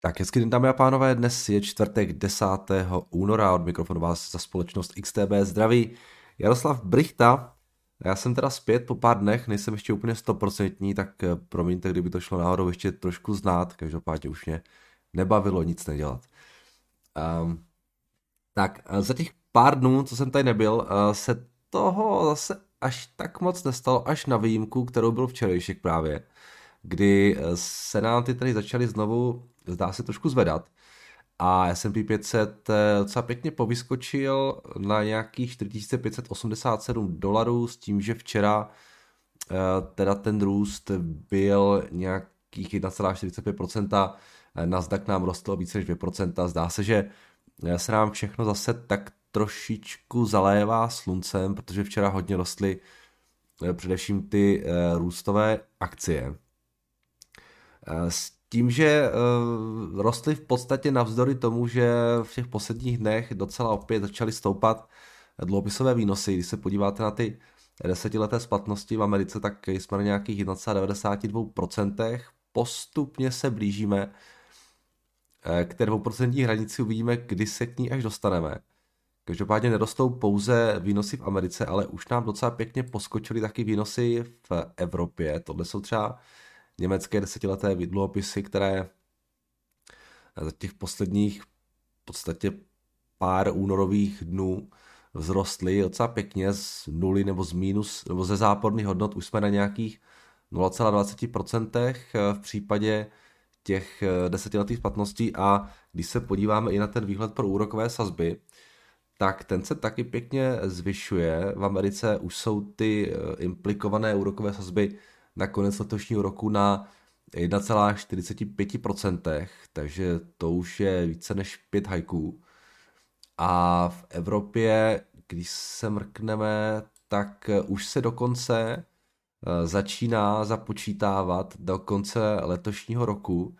Tak hezky den, dámy a pánové, dnes je čtvrtek 10. února, od mikrofonu vás za společnost XTB zdraví Jaroslav Brichta. Já jsem teda zpět po pár dnech, nejsem ještě úplně stoprocentní, tak eh, promiňte, kdyby to šlo náhodou ještě trošku znát, každopádně už mě nebavilo nic nedělat. Um, tak eh, za těch pár dnů, co jsem tady nebyl, eh, se toho zase až tak moc nestalo, až na výjimku, kterou byl včerejšek právě, kdy se nám ty tady začaly znovu zdá se trošku zvedat. A S&P 500 eh, docela pěkně povyskočil na nějakých 4587 dolarů s tím, že včera eh, teda ten růst byl nějakých 1,45%, eh, Nasdaq nám rostl více než 2%, zdá se, že se nám všechno zase tak trošičku zalévá sluncem, protože včera hodně rostly především ty růstové akcie. S tím, že uh, rostly v podstatě navzdory tomu, že v těch posledních dnech docela opět začaly stoupat dluhopisové výnosy. Když se podíváte na ty desetileté splatnosti v Americe, tak jsme na nějakých 1,92%. Postupně se blížíme eh, k té 2% hranici, uvidíme, kdy se k ní až dostaneme. Každopádně nerostou pouze výnosy v Americe, ale už nám docela pěkně poskočily taky výnosy v Evropě. Tohle jsou třeba německé desetileté dluhopisy, které za těch posledních v podstatě pár únorových dnů vzrostly docela pěkně z nuly nebo z mínus, nebo ze záporných hodnot už jsme na nějakých 0,20% v případě těch desetiletých splatností a když se podíváme i na ten výhled pro úrokové sazby, tak ten se taky pěkně zvyšuje. V Americe už jsou ty implikované úrokové sazby na konec letošního roku na 1,45%, takže to už je více než 5 hajků. A v Evropě, když se mrkneme, tak už se dokonce eh, začíná započítávat do konce letošního roku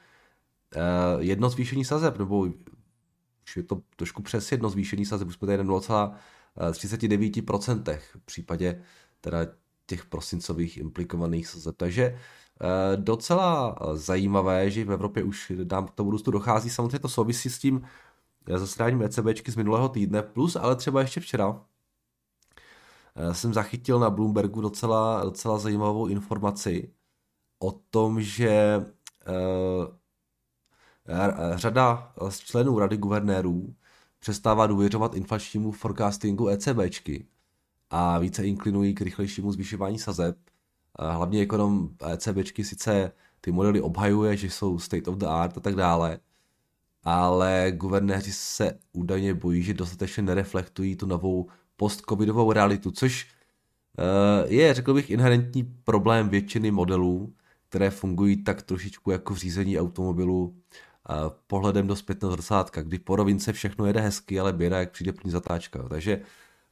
eh, jedno zvýšení sazeb, nebo už je to trošku přes jedno zvýšení sazeb, už jsme tady na 0,39% v případě teda těch prosincových implikovaných sazeb. Takže eh, docela zajímavé, že v Evropě už dám k tomu růstu dochází. Samozřejmě to souvisí s tím eh, zasedáním ECBčky z minulého týdne, plus ale třeba ještě včera eh, jsem zachytil na Bloombergu docela, docela zajímavou informaci o tom, že řada z členů rady guvernérů přestává důvěřovat inflačnímu forecastingu ECBčky a více inklinují k rychlejšímu zvyšování sazeb. Hlavně ekonom ECBčky sice ty modely obhajuje, že jsou state of the art a tak dále, ale guvernéři se údajně bojí, že dostatečně nereflektují tu novou post-covidovou realitu, což eh, je, řekl bych, inherentní problém většiny modelů, které fungují tak trošičku jako v řízení automobilu eh, pohledem do zpětného zrcátka, kdy po rovince všechno jede hezky, ale běda, jak přijde první zatáčka. Takže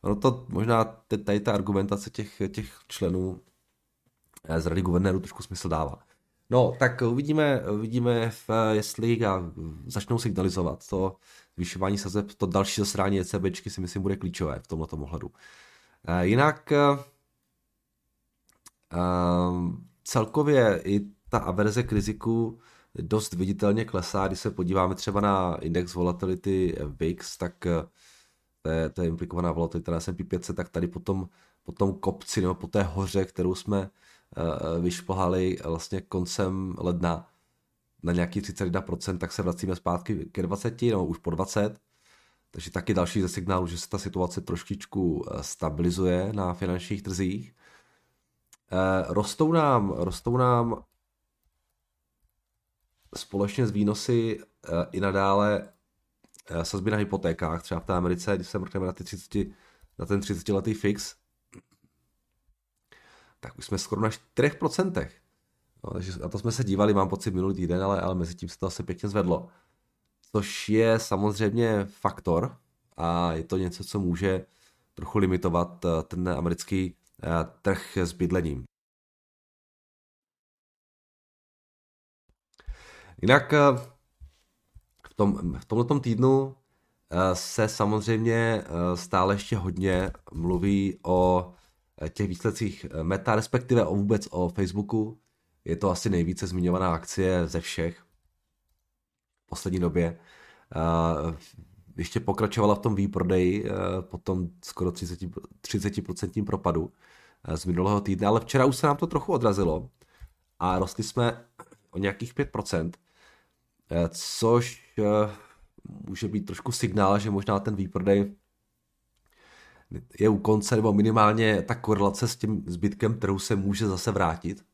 ono to možná tady ta argumentace těch, těch členů eh, z rady guvernérů trošku smysl dává. No, tak uvidíme, uvidíme v, jestli a začnou signalizovat to zvyšování sazeb, to další zasrání ECBčky si myslím bude klíčové v tomto ohledu. Eh, jinak eh, celkově i ta averze k riziku dost viditelně klesá, když se podíváme třeba na index volatility VIX, tak to je, to je implikovaná volatilita na S&P 500, tak tady potom po tom kopci nebo po té hoře, kterou jsme uh, vyšplhali vlastně koncem ledna na nějaký 31%, tak se vracíme zpátky ke 20, nebo už po 20. Takže taky další ze signálu, že se ta situace trošičku eh, stabilizuje na finančních trzích. Uh, rostou nám, rostou nám společně s výnosy uh, i nadále sazby na hypotékách, třeba v té Americe, když se mrkneme na, ty 30, na ten 30 letý fix, tak už jsme skoro na 4%. No, takže na to jsme se dívali, mám pocit, minulý týden, ale, ale mezi tím se to asi pěkně zvedlo. Což je samozřejmě faktor a je to něco, co může trochu limitovat eh, ten americký eh, trh s bydlením. Jinak tom, v tomto týdnu eh, se samozřejmě eh, stále ještě hodně mluví o eh, těch výsledcích Meta, respektive o vůbec o Facebooku. Je to asi nejvíce zmiňovaná akcie ze všech. V poslední době. Ještě pokračovala v tom výprodeji po tom skoro 30%, 30% propadu z minulého týdne, ale včera už se nám to trochu odrazilo a rostli jsme o nějakých 5%, což může být trošku signál, že možná ten výprodej je u konce, nebo minimálně ta korelace s tím zbytkem trhu se může zase vrátit.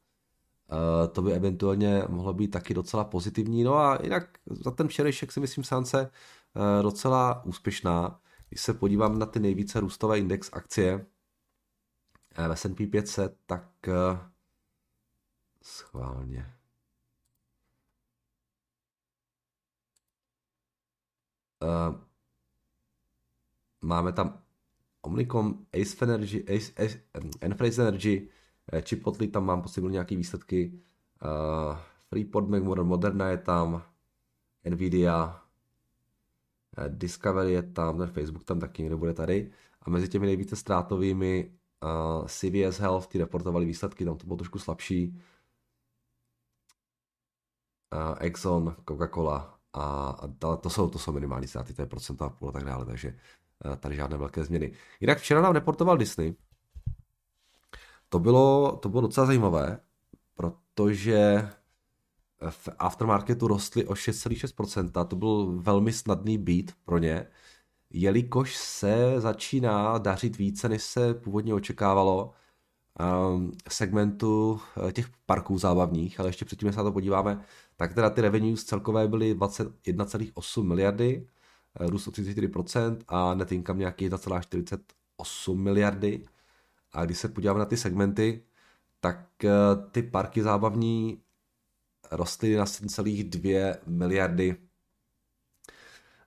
Uh, to by eventuálně mohlo být taky docela pozitivní. No a jinak za ten včerejšek si myslím sance uh, docela úspěšná. Když se podívám na ty nejvíce růstové index akcie v S&P 500, tak schválně. Uh, máme tam Omnicom, Ace Energy, Ace, Ace, Enphase Energy, eh, Chipotle, tam mám pocit, nějaké výsledky, uh, Freeport McMoran, Moderna je tam, Nvidia, Discovery je tam, ten Facebook tam taky někdo bude tady. A mezi těmi nejvíce ztrátovými uh, CVS Health, ty reportovali výsledky, tam to bylo trošku slabší. Uh, Exxon, Coca-Cola a, to, jsou, to jsou minimální ztráty, to je procenta a půl a tak dále, takže Eh, tady žádné velké změny. Jinak včera nám neportoval Disney. To bylo, to bylo docela zajímavé, protože v aftermarketu rostly o 6,6%. To byl velmi snadný beat pro ně, jelikož se začíná dařit více, než se původně očekávalo um, segmentu eh, těch parků zábavních, ale ještě předtím, se na to podíváme, tak teda ty revenues celkové byly 21,8 miliardy, Eh, růst o 34% a net income nějaký 1,48 miliardy. A když se podíváme na ty segmenty, tak eh, ty parky zábavní rostly na 7,2 miliardy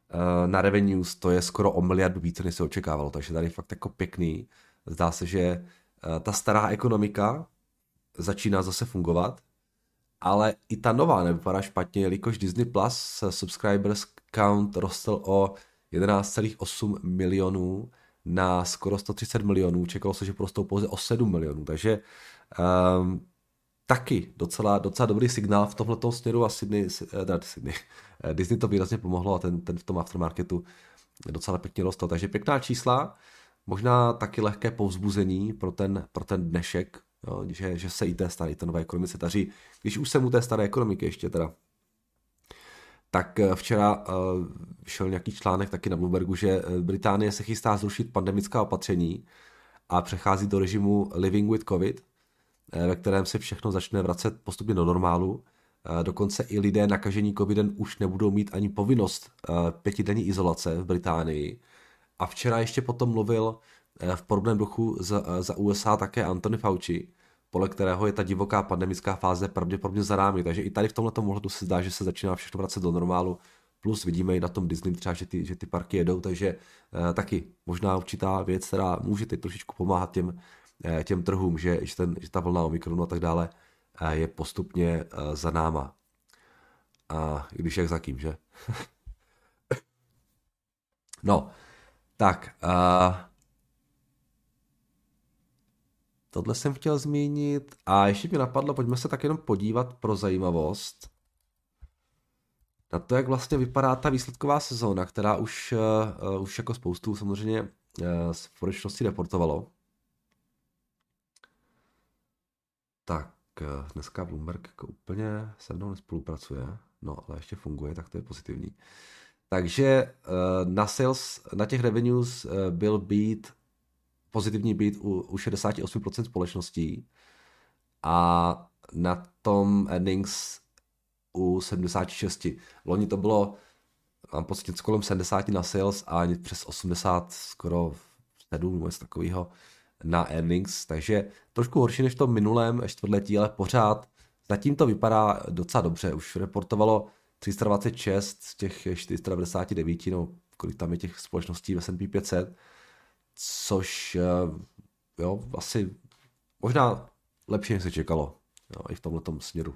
eh, na revenues, to je skoro o miliardu více, než se očekávalo, takže tady fakt jako pěkný. Zdá se, že ta stará ekonomika začíná zase fungovat, ale i ta nová nevypadá špatně, jelikož Disney Plus subscribers count rostl o 11,8 milionů na skoro 130 milionů. Čekalo se, že prostou pouze o 7 milionů, takže um, taky docela, docela dobrý signál v tomhle směru a Sydney, uh, Sydney, uh, Disney to výrazně pomohlo a ten, ten v tom aftermarketu docela pěkně rostl. Takže pěkná čísla, možná taky lehké povzbuzení pro ten, pro ten dnešek, jo, že, že se i té staré, té nové ekonomice daří, když už jsem u té staré ekonomiky ještě teda tak eh, včera uh, šel nějaký článek taky na Bloombergu, že eh, Británie se chystá zrušit pandemická opatření a přechází do režimu living with covid, ve kterém se všechno začne vracet postupně do normálu. Dokonce i lidé nakažení covidem už nebudou mít ani povinnost pětidenní izolace v Británii. A včera ještě potom mluvil v podobném duchu za, za USA také Anthony Fauci, podle kterého je ta divoká pandemická fáze pravděpodobně za námi. Takže i tady v tomhle ohledu se zdá, že se začíná všechno vracet do normálu. Plus vidíme i na tom Disney třeba, že ty, že ty parky jedou, takže eh, taky možná určitá věc, která může teď trošičku pomáhat těm, eh, těm trhům, že, že, ten, že ta vlna Omikronu a tak dále eh, je postupně eh, za náma. A i když jak za kým, že? no, tak, uh, Tohle jsem chtěl zmínit. A ještě mi napadlo, pojďme se tak jenom podívat pro zajímavost na to, jak vlastně vypadá ta výsledková sezóna, která už, uh, už jako spoustu samozřejmě uh, z společnosti reportovalo. Tak, uh, dneska Bloomberg jako úplně se mnou nespolupracuje, no ale ještě funguje, tak to je pozitivní. Takže uh, na sales, na těch revenues uh, byl být pozitivní být u, u 68% společností a na tom earnings u 76. Loni to bylo, mám pocit, kolem 70 na sales a přes 80, skoro 7 nebo něco takového na earnings, takže trošku horší než v tom minulém čtvrtletí, ale pořád zatím to vypadá docela dobře. Už reportovalo 326 z těch 499, no kolik tam je těch společností v S&P 500, což eh, jo, asi možná lepší, než se čekalo jo, i v tomhle směru.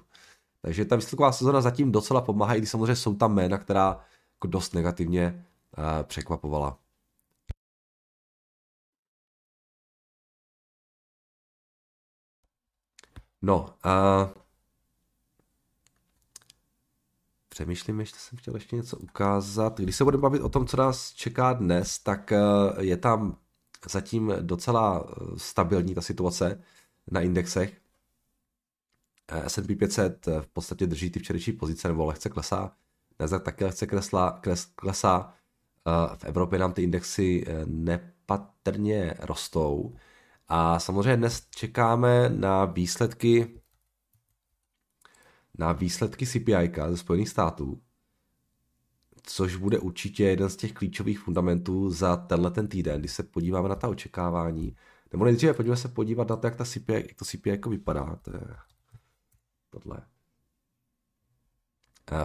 Takže ta výsledková sezona zatím docela pomáhá, i když samozřejmě jsou tam jména, která jako dost negativně uh, překvapovala. No, uh, Přemýšlím, ještě jsem chtěl ještě něco ukázat. Když se budeme bavit o tom, co nás čeká dnes, tak eh, je tam zatím docela eh, stabilní ta situace na indexech. S&P 500 v podstatě drží ty včerejší pozice nebo lehce klesá. Nasdaq taky lehce klesla, kles, klesá. V Evropě nám ty indexy nepatrně rostou. A samozřejmě dnes čekáme na výsledky na výsledky CPI ze Spojených států, což bude určitě jeden z těch klíčových fundamentů za tenhle ten týden, když se podíváme na ta očekávání. Nebo nejdříve pojďme se podívat na to, jak, ta CPI, jak to CPI jako vypadá. To je tohle.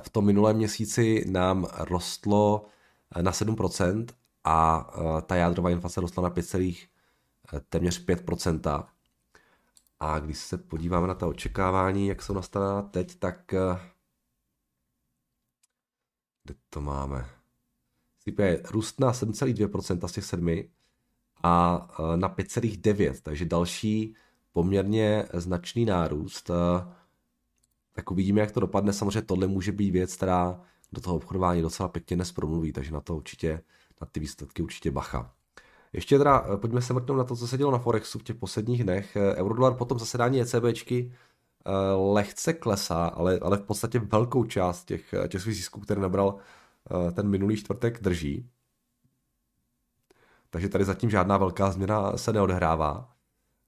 V tom minulém měsíci nám rostlo na 7% a ta jádrová inflace rostla na 5, téměř 5%. A když se podíváme na ta očekávání, jak jsou nastavená teď, tak eh, kde to máme? CPI růst na 7,2% z těch 7 a eh, na 5,9, takže další poměrně značný nárůst. Eh, tak uvidíme, jak to dopadne. Samozřejmě tohle může být věc, která do toho obchodování docela pěkně dnes promluví, takže na to určitě, na ty výsledky určitě bacha. Ještě teda eh, pojďme se mrknout na to, co se dělo na Forexu v těch posledních dnech. Eurodolar potom zasedání ECBčky lehce klesá, ale, ale v podstatě velkou část těch, těch svých zisků, které nabral ten minulý čtvrtek, drží. Takže tady zatím žádná velká změna se neodehrává.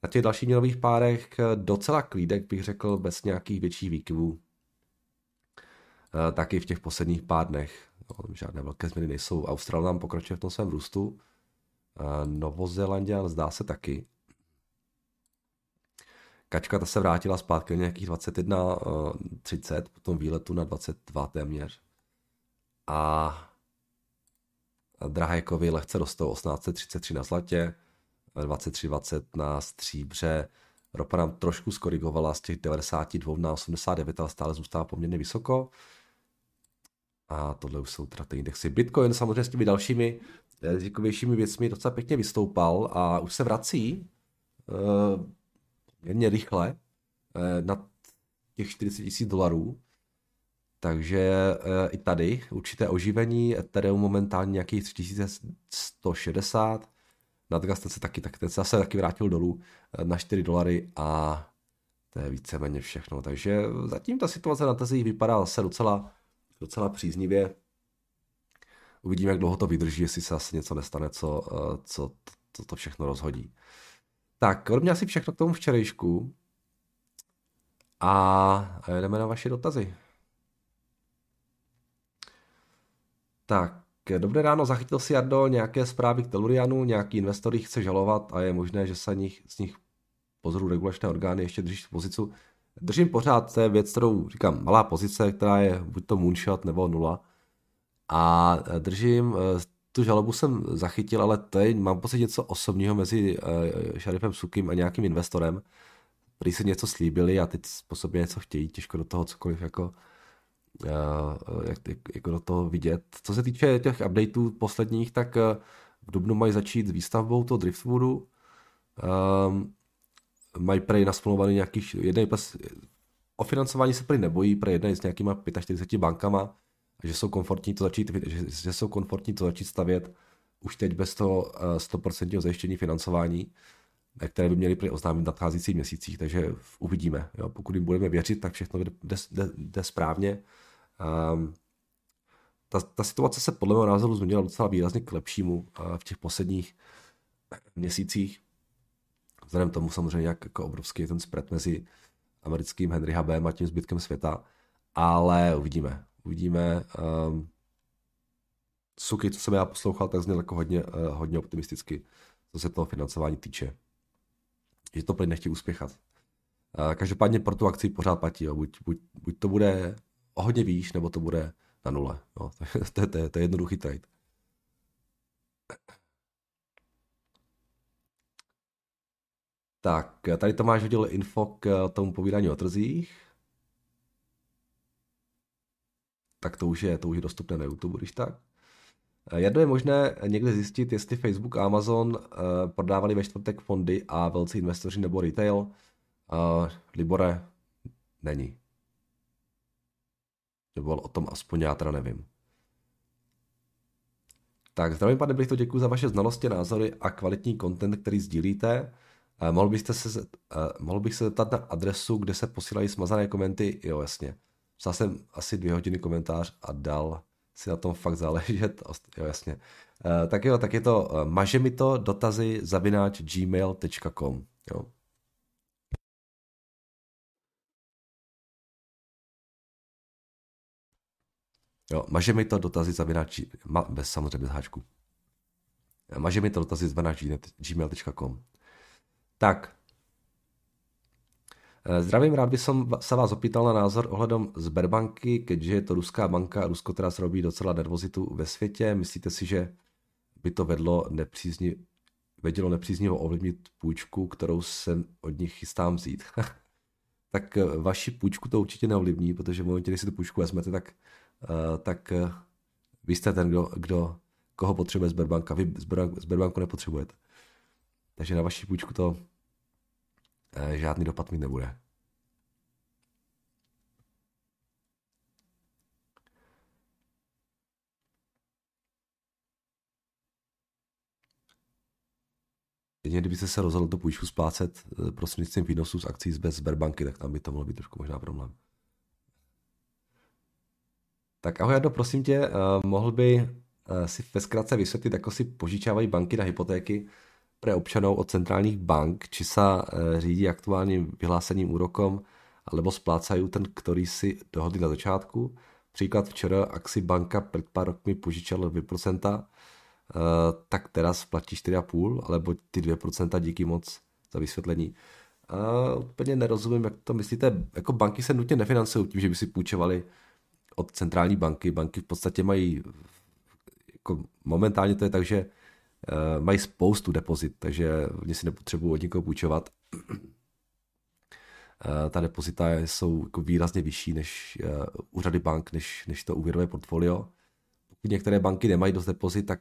Na těch dalších měnových párech docela klídek, bych řekl, bez nějakých větších výkyvů. Taky v těch posledních pár dnech. No, žádné velké změny nejsou. Austral nám pokračuje v tom svém růstu. Novozélandian zdá se taky. Kačka ta se vrátila zpátky nějakých 21.30, po tom výletu na 22 téměř. A Drahajkovi lehce rostou 1833 na zlatě, 23,20 na stříbře. Ropa nám trošku skorigovala z těch 92 na 89, ale stále zůstává poměrně vysoko. A tohle už jsou teda ty indexy. Bitcoin samozřejmě s těmi dalšími rizikovějšími věcmi docela pěkně vystoupal a už se vrací jen rychle uh, na těch 40 tisíc dolarů. Takže uh, i tady určité oživení, Ethereum momentálně nějakých 3160, Nadgastet se taky, tak ten se zase taky vrátil dolů na 4 dolary a to je víceméně všechno. Takže zatím ta situace na trzích vypadá zase docela, docela příznivě. Uvidíme, jak dlouho to vydrží, jestli se asi něco nestane, co, eh, co to, to všechno rozhodí. Tak, ode mě asi všechno k tomu včerejšku. A jdeme na vaše dotazy. Tak, dobré ráno, zachytil si Jardo nějaké zprávy k Telurianu, nějaký investor chce žalovat a je možné, že se nich, z nich pozoru regulačné orgány ještě drží v pozici. Držím pořád, to je věc, kterou říkám, malá pozice, která je buď to moonshot nebo nula a držím, e, tu žalobu jsem zachytil, ale tady mám pocit něco osobního mezi e, šerifem Sukim a nějakým investorem, který si něco slíbili a teď po sobě něco chtějí, těžko do toho cokoliv jako, jak, jako do toho vidět. Co se týče těch updateů posledních, tak v Dubnu mají začít s výstavbou toho Driftwoodu. Um, mají prej nasmluvaný nějakých, jednej, o financování se prej nebojí, prej jednej s nějakýma 45 bankama, že jsou komfortní to začít, že, že jsou komfortní to začít stavět už teď bez toho 100% eh, zajištění financování, eh, které by měly oznámit v nadcházejících měsících, takže uvidíme. Jo. Pokud jim budeme věřit, tak všechno jde, jde, jde správně. Um, ta, ta situace se podle mého názoru změnila docela výrazně k lepšímu uh, v těch posledních měsících. Vzhledem tomu samozřejmě, jak jako obrovský je ten spread mezi americkým Henry Hubem a tím zbytkem světa, ale uvidíme. Uvidíme. Um, Suky, co jsem já poslouchal, tak zněl jako hodně, uh, hodně optimisticky, co se toho financování týče. Že to plně nechtějí uspěchat. Uh, každopádně pro tu akci pořád platí. Jo. Buď, buď, buď to bude o hodně výš, nebo to bude na nule. Jo. to, je, to, je, to je jednoduchý trade. Tak, tady Tomáš hodil info k tomu povídání o trzích. Tak to už je, to už je dostupné na YouTube, když tak. Eh, jedno je možné někde zjistit, jestli Facebook a Amazon uh, prodávali ve čtvrtek fondy a velcí investoři nebo retail. Uh, Libore není. Nebo o tom aspoň já teda nevím. Tak zdravím pane Brichto, děkuji za vaše znalosti, názory a kvalitní content, který sdílíte. Mohl, byste se, mohl bych se zeptat na adresu, kde se posílají smazané komenty? Jo, jasně. Psal jsem asi dvě hodiny komentář a dal si na tom fakt záležet. Jo, jasně. Uh, tak jo, tak je to uh, maže mi to dotazy zavináč gmail.com. Jo. Jo, maže mi to dotazy zavináč, ma, bez samozřejmě bez háčku. Maže mi to dotazy zavináč gmail.com. Tak, Eh, zdravím, rád bych se vás opýtal na názor ohledom Sberbanky, keďže je to ruská banka a Rusko teda zrobí docela nervozitu ve světě. Myslíte si, že by to vedlo nepřízni, vedlo nepříznivo ovlivnit půjčku, kterou se od nich chystám vzít? tak eh, vaši půjčku to určitě neovlivní, protože v momentě, kdy si tu půjčku vezmete, tak, uh, tak vy jste ten, kdo, kdo koho potřebuje Sberbanka. Vy Sberbanku nepotřebujete. Takže na vaši půjčku to Eh, žádný dopad mít nebude. Jedině kdyby se rozhodl tu půjčku splácet eh, prostřednictvím výnosů z akcí z Sberbanky, tak tam by to mohlo být trošku možná problém. Tak ahoj Jado, prosím tě, uh, mohl by si ve zkratce vysvětlit, jako si požičávají banky na hypotéky pre občanov od centrálních bank, či sa e, řídí aktuálním vyhlásením úrokom, alebo splácajú ten, ktorý si dohodli na začátku. Příklad včera, ak si banka před pár rokmi požičala 2%, e, tak teraz platí 4,5, alebo ty 2% díky moc za vysvětlení. A úplně nerozumím, jak to myslíte. Jako banky se nutně nefinancují tím, že by si půjčovali od centrální banky. Banky v podstatě mají, jako momentálně to je tak, že mají spoustu depozit, takže oni si nepotřebují od někoho půjčovat. Uh, ta depozita jsou jako výrazně vyšší než uh, úřady bank, než, než to úvěrové portfolio. Pokud některé banky nemají dost depozit, tak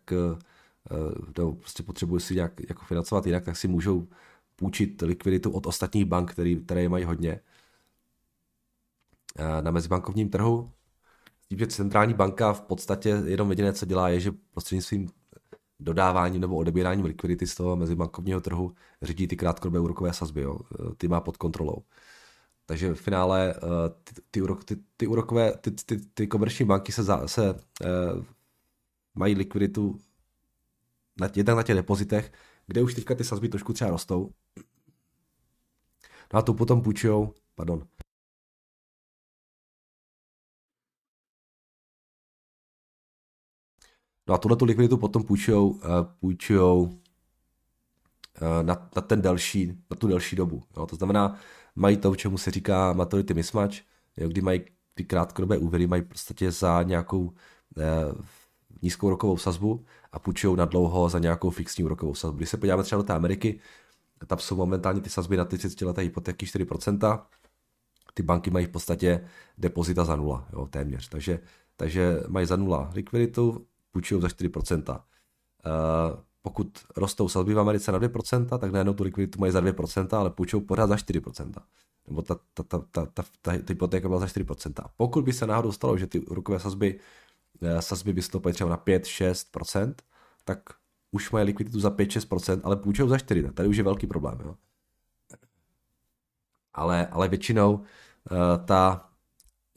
nebo prostě potřebují si nějak jako financovat jinak, tak si můžou půjčit likviditu od ostatních bank, který, které je mají hodně. Na mezibankovním trhu tím, že centrální banka v podstatě jenom jediné, co dělá, je, že prostřednictvím dodávání nebo odebírání likvidity z toho mezibankovního trhu řídí ty krátkodobé úrokové sazby. Jo. Ty má pod kontrolou. Takže v finále eh, ty, ty, úrok, ty, ty úrokové, ty, ty, ty komerční banky se, za, se uh, mají likviditu na, jednak na těch depozitech, kde už teďka ty sazby trošku třeba rostou. No a tu potom půjčujou, pardon, No a tuhle tu likviditu potom půjčujou, eh, půjčujou eh, na, na, ten delší, na tu delší dobu. Jo. To znamená, mají to, čemu se říká maturity mismatch, jo, kdy mají ty krátkodobé úvěry mají prostě za nějakou eh, nízkou rokovou sazbu a půjčují na dlouho za nějakou fixní úrokovou sazbu. Když se podíváme třeba do té Ameriky, tam jsou momentálně ty sazby na ty 30 leté hypotéky 4%, ty banky mají v podstatě depozita za nula, jo, téměř. Takže, takže mají za nula likviditu, půjčují za 4%. Uh, eh, pokud rostou sazby v Americe na 2%, tak najednou tu likviditu mají za 2%, ale půjčují pořád za 4%. Nebo ta, ta, ta, ta, ta, ta, ta hypotéka byla za 4%. Pokud by se náhodou stalo, že ty úrokové sazby, uh, sazby vystoupají třeba na 5-6%, tak už mají likviditu za 5-6%, ale půjčují za 4%. Tady už je velký problém. Jo? Ale, ale většinou uh, ta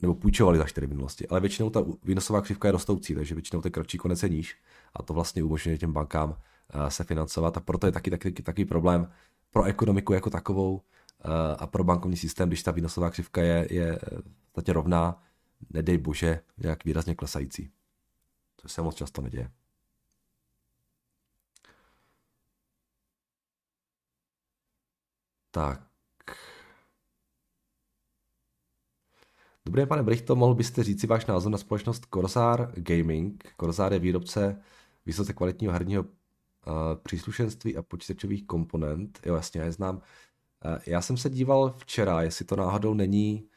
nebo půjčovali za 4 minulosti, ale většinou ta výnosová křivka je rostoucí, takže většinou ten kratší konec je níž a to vlastně umožňuje těm bankám eh, se financovat a proto je taky, taky, taky problém pro ekonomiku jako takovou eh, a pro bankovní systém, když ta výnosová křivka je, je vlastně rovná, nedej bože, nějak výrazně klesající. To se moc často neděje. Tak, Dobrý pane Brichto, mohl byste říct si váš názor na společnost Corsair Gaming. Corsair je výrobce vysoce kvalitního herního uh, příslušenství a počítačových komponent. Jo, jasně, já je znám. Uh, já jsem se díval včera, jestli to náhodou není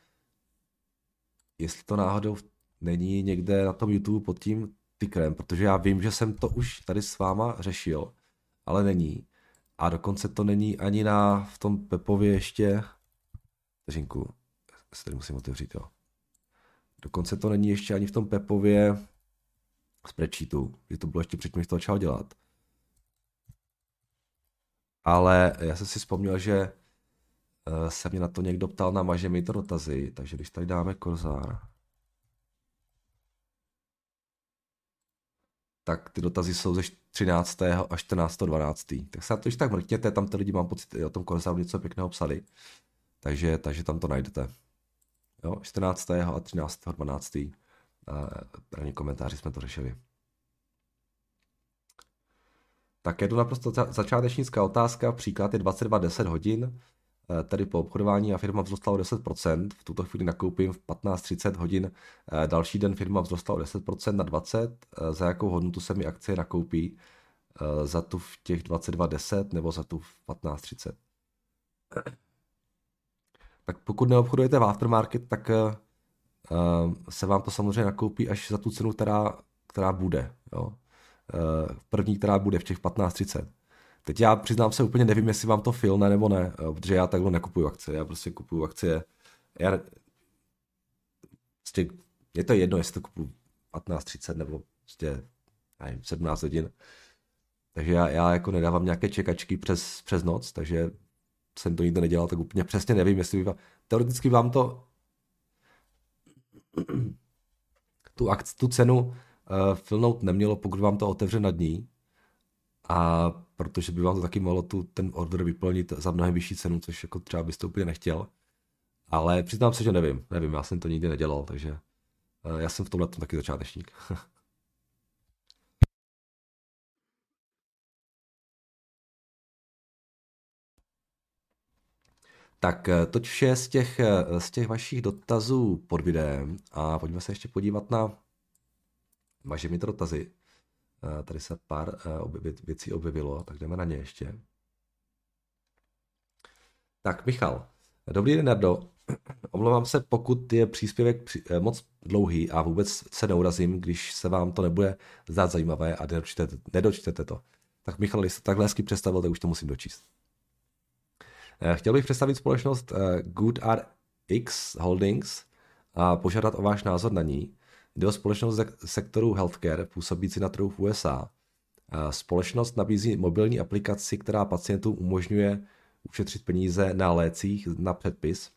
jestli to náhodou není někde na tom YouTube pod tím tykrem, protože já vím, že jsem to už tady s váma řešil, ale není. A dokonce to není ani na v tom Pepově ještě. Vteřinku, se tady musím otevřít, jo. Dokonce to není ještě ani v tom Pepově spreadsheetu, že to bylo ještě předtím, než to začal dělat. Ale já jsem si vzpomněl, že eh, se mě na to někdo ptal na maže mi to dotazy, takže když tady dáme korzár, tak ty dotazy jsou ze 13. a 14. 12. Tak se na to když tak mrkněte, tam ty lidi mám pocit, o tom korzáru něco pěkného psali. Takže, takže tam to najdete. Jo, 14. a 13. 12. První komentáři jsme to řešili. Tak je to naprosto začátečnická otázka. Příklad je 22.10 hodin, e, tedy po obchodování a firma vzrostla o 10%. V tuto chvíli nakoupím v 15.30 hodin. E, další den firma vzrostla o 10% na 20%. E, za jakou hodnotu se mi akcie nakoupí? Za tu v těch 22.10 nebo za tu v 15.30? Tak pokud neobchodujete v aftermarket, tak se vám to samozřejmě nakoupí až za tu cenu, která, která bude. Jo? Eh, první, která bude v těch 15.30. Teď já přiznám se úplně nevím, jestli vám to filne nebo ne, eh, protože já takhle nekupuju akcie, já prostě kupuju akcie, já, prostě, je to jedno, jestli to kupuju 15.30 nebo prostě, nevím, 17 hodin. Takže já, já jako nedávám nějaké čekačky přes, přes noc, takže jsem to nikdy nedělal, tak úplně přesně nevím, jestli by vám, teoreticky vám to tu, akci, tu cenu uh, filnout nemělo, pokud vám to otevře nad ní. A protože by vám to taky mohlo tu, ten order vyplnit za mnohem vyšší cenu, což jako třeba byste úplně nechtěl. Ale přiznám se, že nevím. Nevím, já jsem to nikdy nedělal, takže uh, já jsem v tomhle taky začátečník. Tak eh, toť vše z těch, z těch vašich dotazů pod videem a pojďme se ještě podívat na vaše mi dotazy. Eh, tady se pár eh, věcí objevilo, tak jdeme na ně ještě. Tak, Michal. Dobrý den, Nardo. Omlouvám se, pokud je příspěvek eh, moc dlouhý a vůbec se neurazím, když se vám to nebude zdát zajímavé a nedočtete, nedočtete to. Tak Michal, když se takhle hezky představil, tak už to musím dočíst. Chtěl bych představit společnost Good RX Holdings a požádat o váš názor na ní. Jde o společnost ze sektoru healthcare působící na trhu v USA. Společnost nabízí mobilní aplikaci, která pacientům umožňuje ušetřit peníze na lécích na předpis.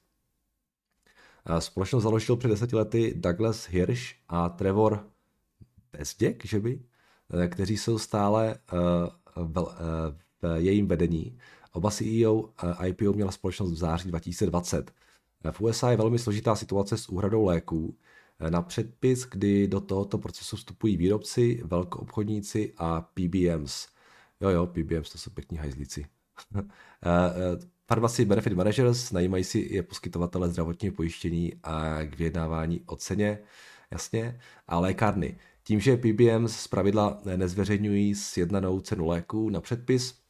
Společnost založil před deseti lety Douglas Hirsch a Trevor Bezděk, že by, kteří jsou stále v jejím vedení. Oba CEO IPO měla společnost v září 2020. V USA je velmi složitá situace s úhradou léků, na předpis, kdy do tohoto procesu vstupují výrobci, velkoobchodníci a PBMs. Jo, jo, PBMs, to jsou pěkní hajzlíci. Pharmacy Benefit Managers najímají si je poskytovatele zdravotního pojištění a k vyjednávání o ceně, jasně, a lékárny. Tím, že PBMs zpravidla nezveřejňují sjednanou cenu léku na předpis,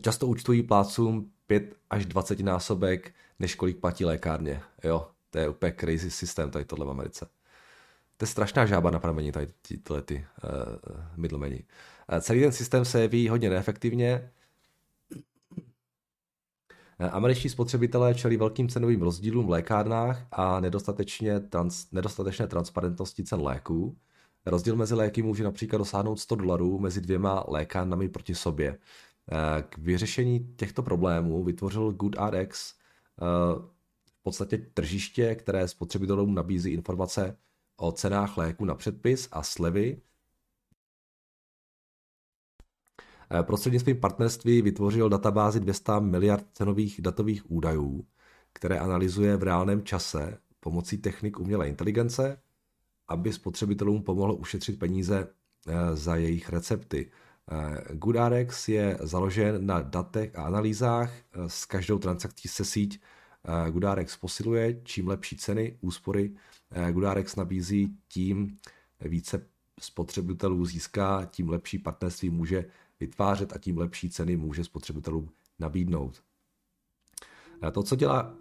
často účtují plácům 5 až 20 násobek, než kolik platí lékárně. Jo, to je úplně crazy systém tady tohle v Americe. To je strašná žába na pramení tady tyhle ty uh, middlemeni. Uh, celý ten systém se jeví hodně neefektivně. Uh, američtí spotřebitelé čelí velkým cenovým rozdílům v lékárnách a nedostatečně trans, nedostatečné transparentnosti cen léků. Rozdíl mezi léky může například dosáhnout 100 dolarů mezi dvěma lékárnami proti sobě. K vyřešení těchto problémů vytvořil GoodRx podstatě tržiště, které spotřebitelům nabízí informace o cenách léku na předpis a slevy. Eh, prostřednictvím partnerství vytvořil databázi 200 miliard cenových datových údajů, které analyzuje v reálném čase pomocí technik umělé inteligence, aby spotřebitelům pomohlo ušetřit peníze eh, za jejich recepty. Eh, GoodRx je založen na datech a analýzách. S každou transakcí se síť Gudarex posiluje, čím lepší ceny, úspory Gudarex nabízí, tím více spotřebitelů získá, tím lepší partnerství může vytvářet a tím lepší ceny může spotřebitelům nabídnout. To, co dělá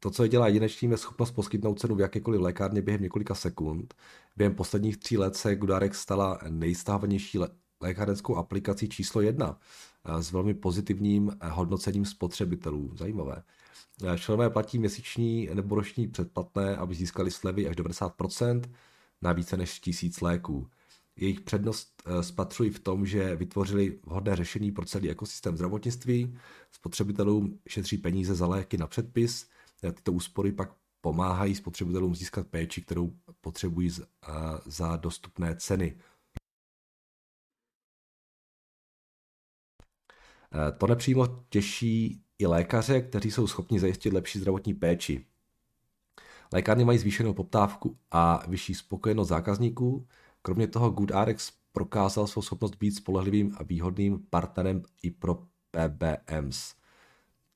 to, co je dělá jedinečným, je schopnost poskytnout cenu v jakékoliv lékárně během několika sekund. Během posledních tří let se Gudarex stala nejstávanější lékárenskou aplikací číslo jedna s velmi pozitivním hodnocením spotřebitelů. Zajímavé. Členové platí měsíční nebo roční předplatné, aby získali slevy až 90% na více než tisíc léků. Jejich přednost eh, spatřují v tom, že vytvořili vhodné řešení pro celý ekosystém zdravotnictví, spotřebitelům šetří peníze za léky na předpis, tyto úspory pak pomáhají spotřebitelům získat péči, kterou potřebují eh, za dostupné ceny. To nepřímo těší i lékaře, kteří jsou schopni zajistit lepší zdravotní péči. Lékárny mají zvýšenou poptávku a vyšší spokojenost zákazníků. Kromě toho GoodRx prokázal svou schopnost být spolehlivým a výhodným partnerem i pro PBMs.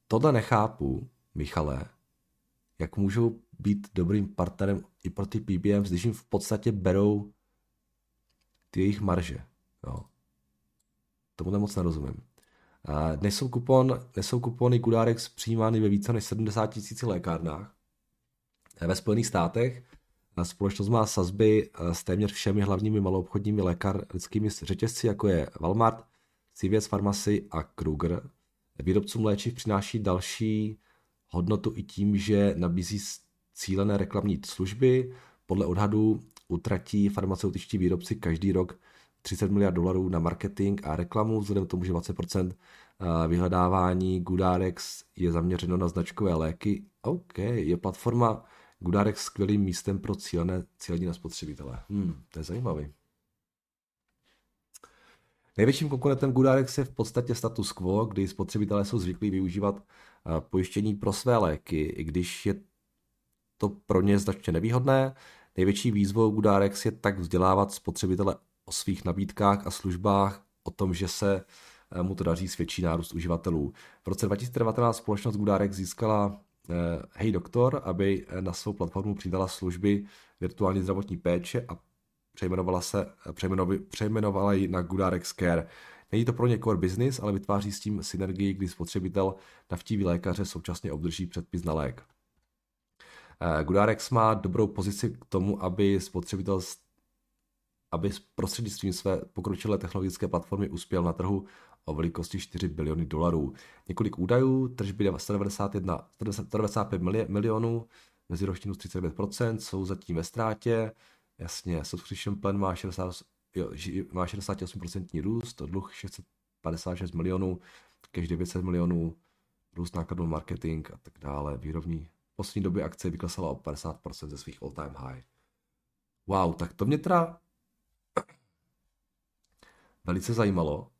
Tohle nechápu, Michale, jak můžou být dobrým partnerem i pro ty PBMs, když jim v podstatě berou ty jejich marže. Jo. Tomu moc nerozumím. Dnes jsou, kupon, dnes jsou kupony Gudarex přijímány ve více než 70 tisíci lékárnách. Ve Spojených státech společnost má sazby s téměř všemi hlavními maloobchodními lékárnickými řetězci, jako je Walmart, CVS Pharmacy a Kruger. Výrobcům léčiv přináší další hodnotu i tím, že nabízí cílené reklamní služby. Podle odhadů utratí farmaceutičtí výrobci každý rok 30 miliard dolarů na marketing a reklamu, vzhledem k tomu, že 20% eh, vyhledávání Goodarex je zaměřeno na značkové léky. OK, je platforma Goodarex skvělým místem pro cílené, cílení na spotřebitele. Hmm, to je zajímavý. Největším konkurentem Goodarex je v podstatě status quo, kdy spotřebitelé jsou zvyklí využívat eh, pojištění pro své léky, i když je to pro ně značně nevýhodné. Největší výzvou Goodarex je tak vzdělávat spotřebitele o svých nabídkách a službách, o tom, že se eh, mu to daří svědčí nárůst uživatelů. V roce 2019 společnost Gudarek získala eh, Hey Doktor, aby eh, na svou platformu přidala služby virtuální zdravotní péče a přejmenovala, se, přejmenovala ji na Gudarex Care. Není to pro ně core business, ale vytváří s tím synergii, kdy spotřebitel navštíví lékaře současně obdrží předpis na lék. Gudarex má dobrou pozici k tomu, aby spotřebitel aby prostřednictvím své pokročilé technologické platformy uspěl na trhu o velikosti 4 biliony dolarů. Několik údajů, tržby 191, 195 milionů, meziroční 39%, jsou zatím ve ztrátě, jasně, subscription plan má, 60, jo, má 68% růst, dluh 656 milionů, cash 900 milionů, růst nákladů marketing a tak dále, výrobní. V poslední době akce vyklesala o 50% ze svých all-time high. Wow, tak to mě teda velice zajímalo,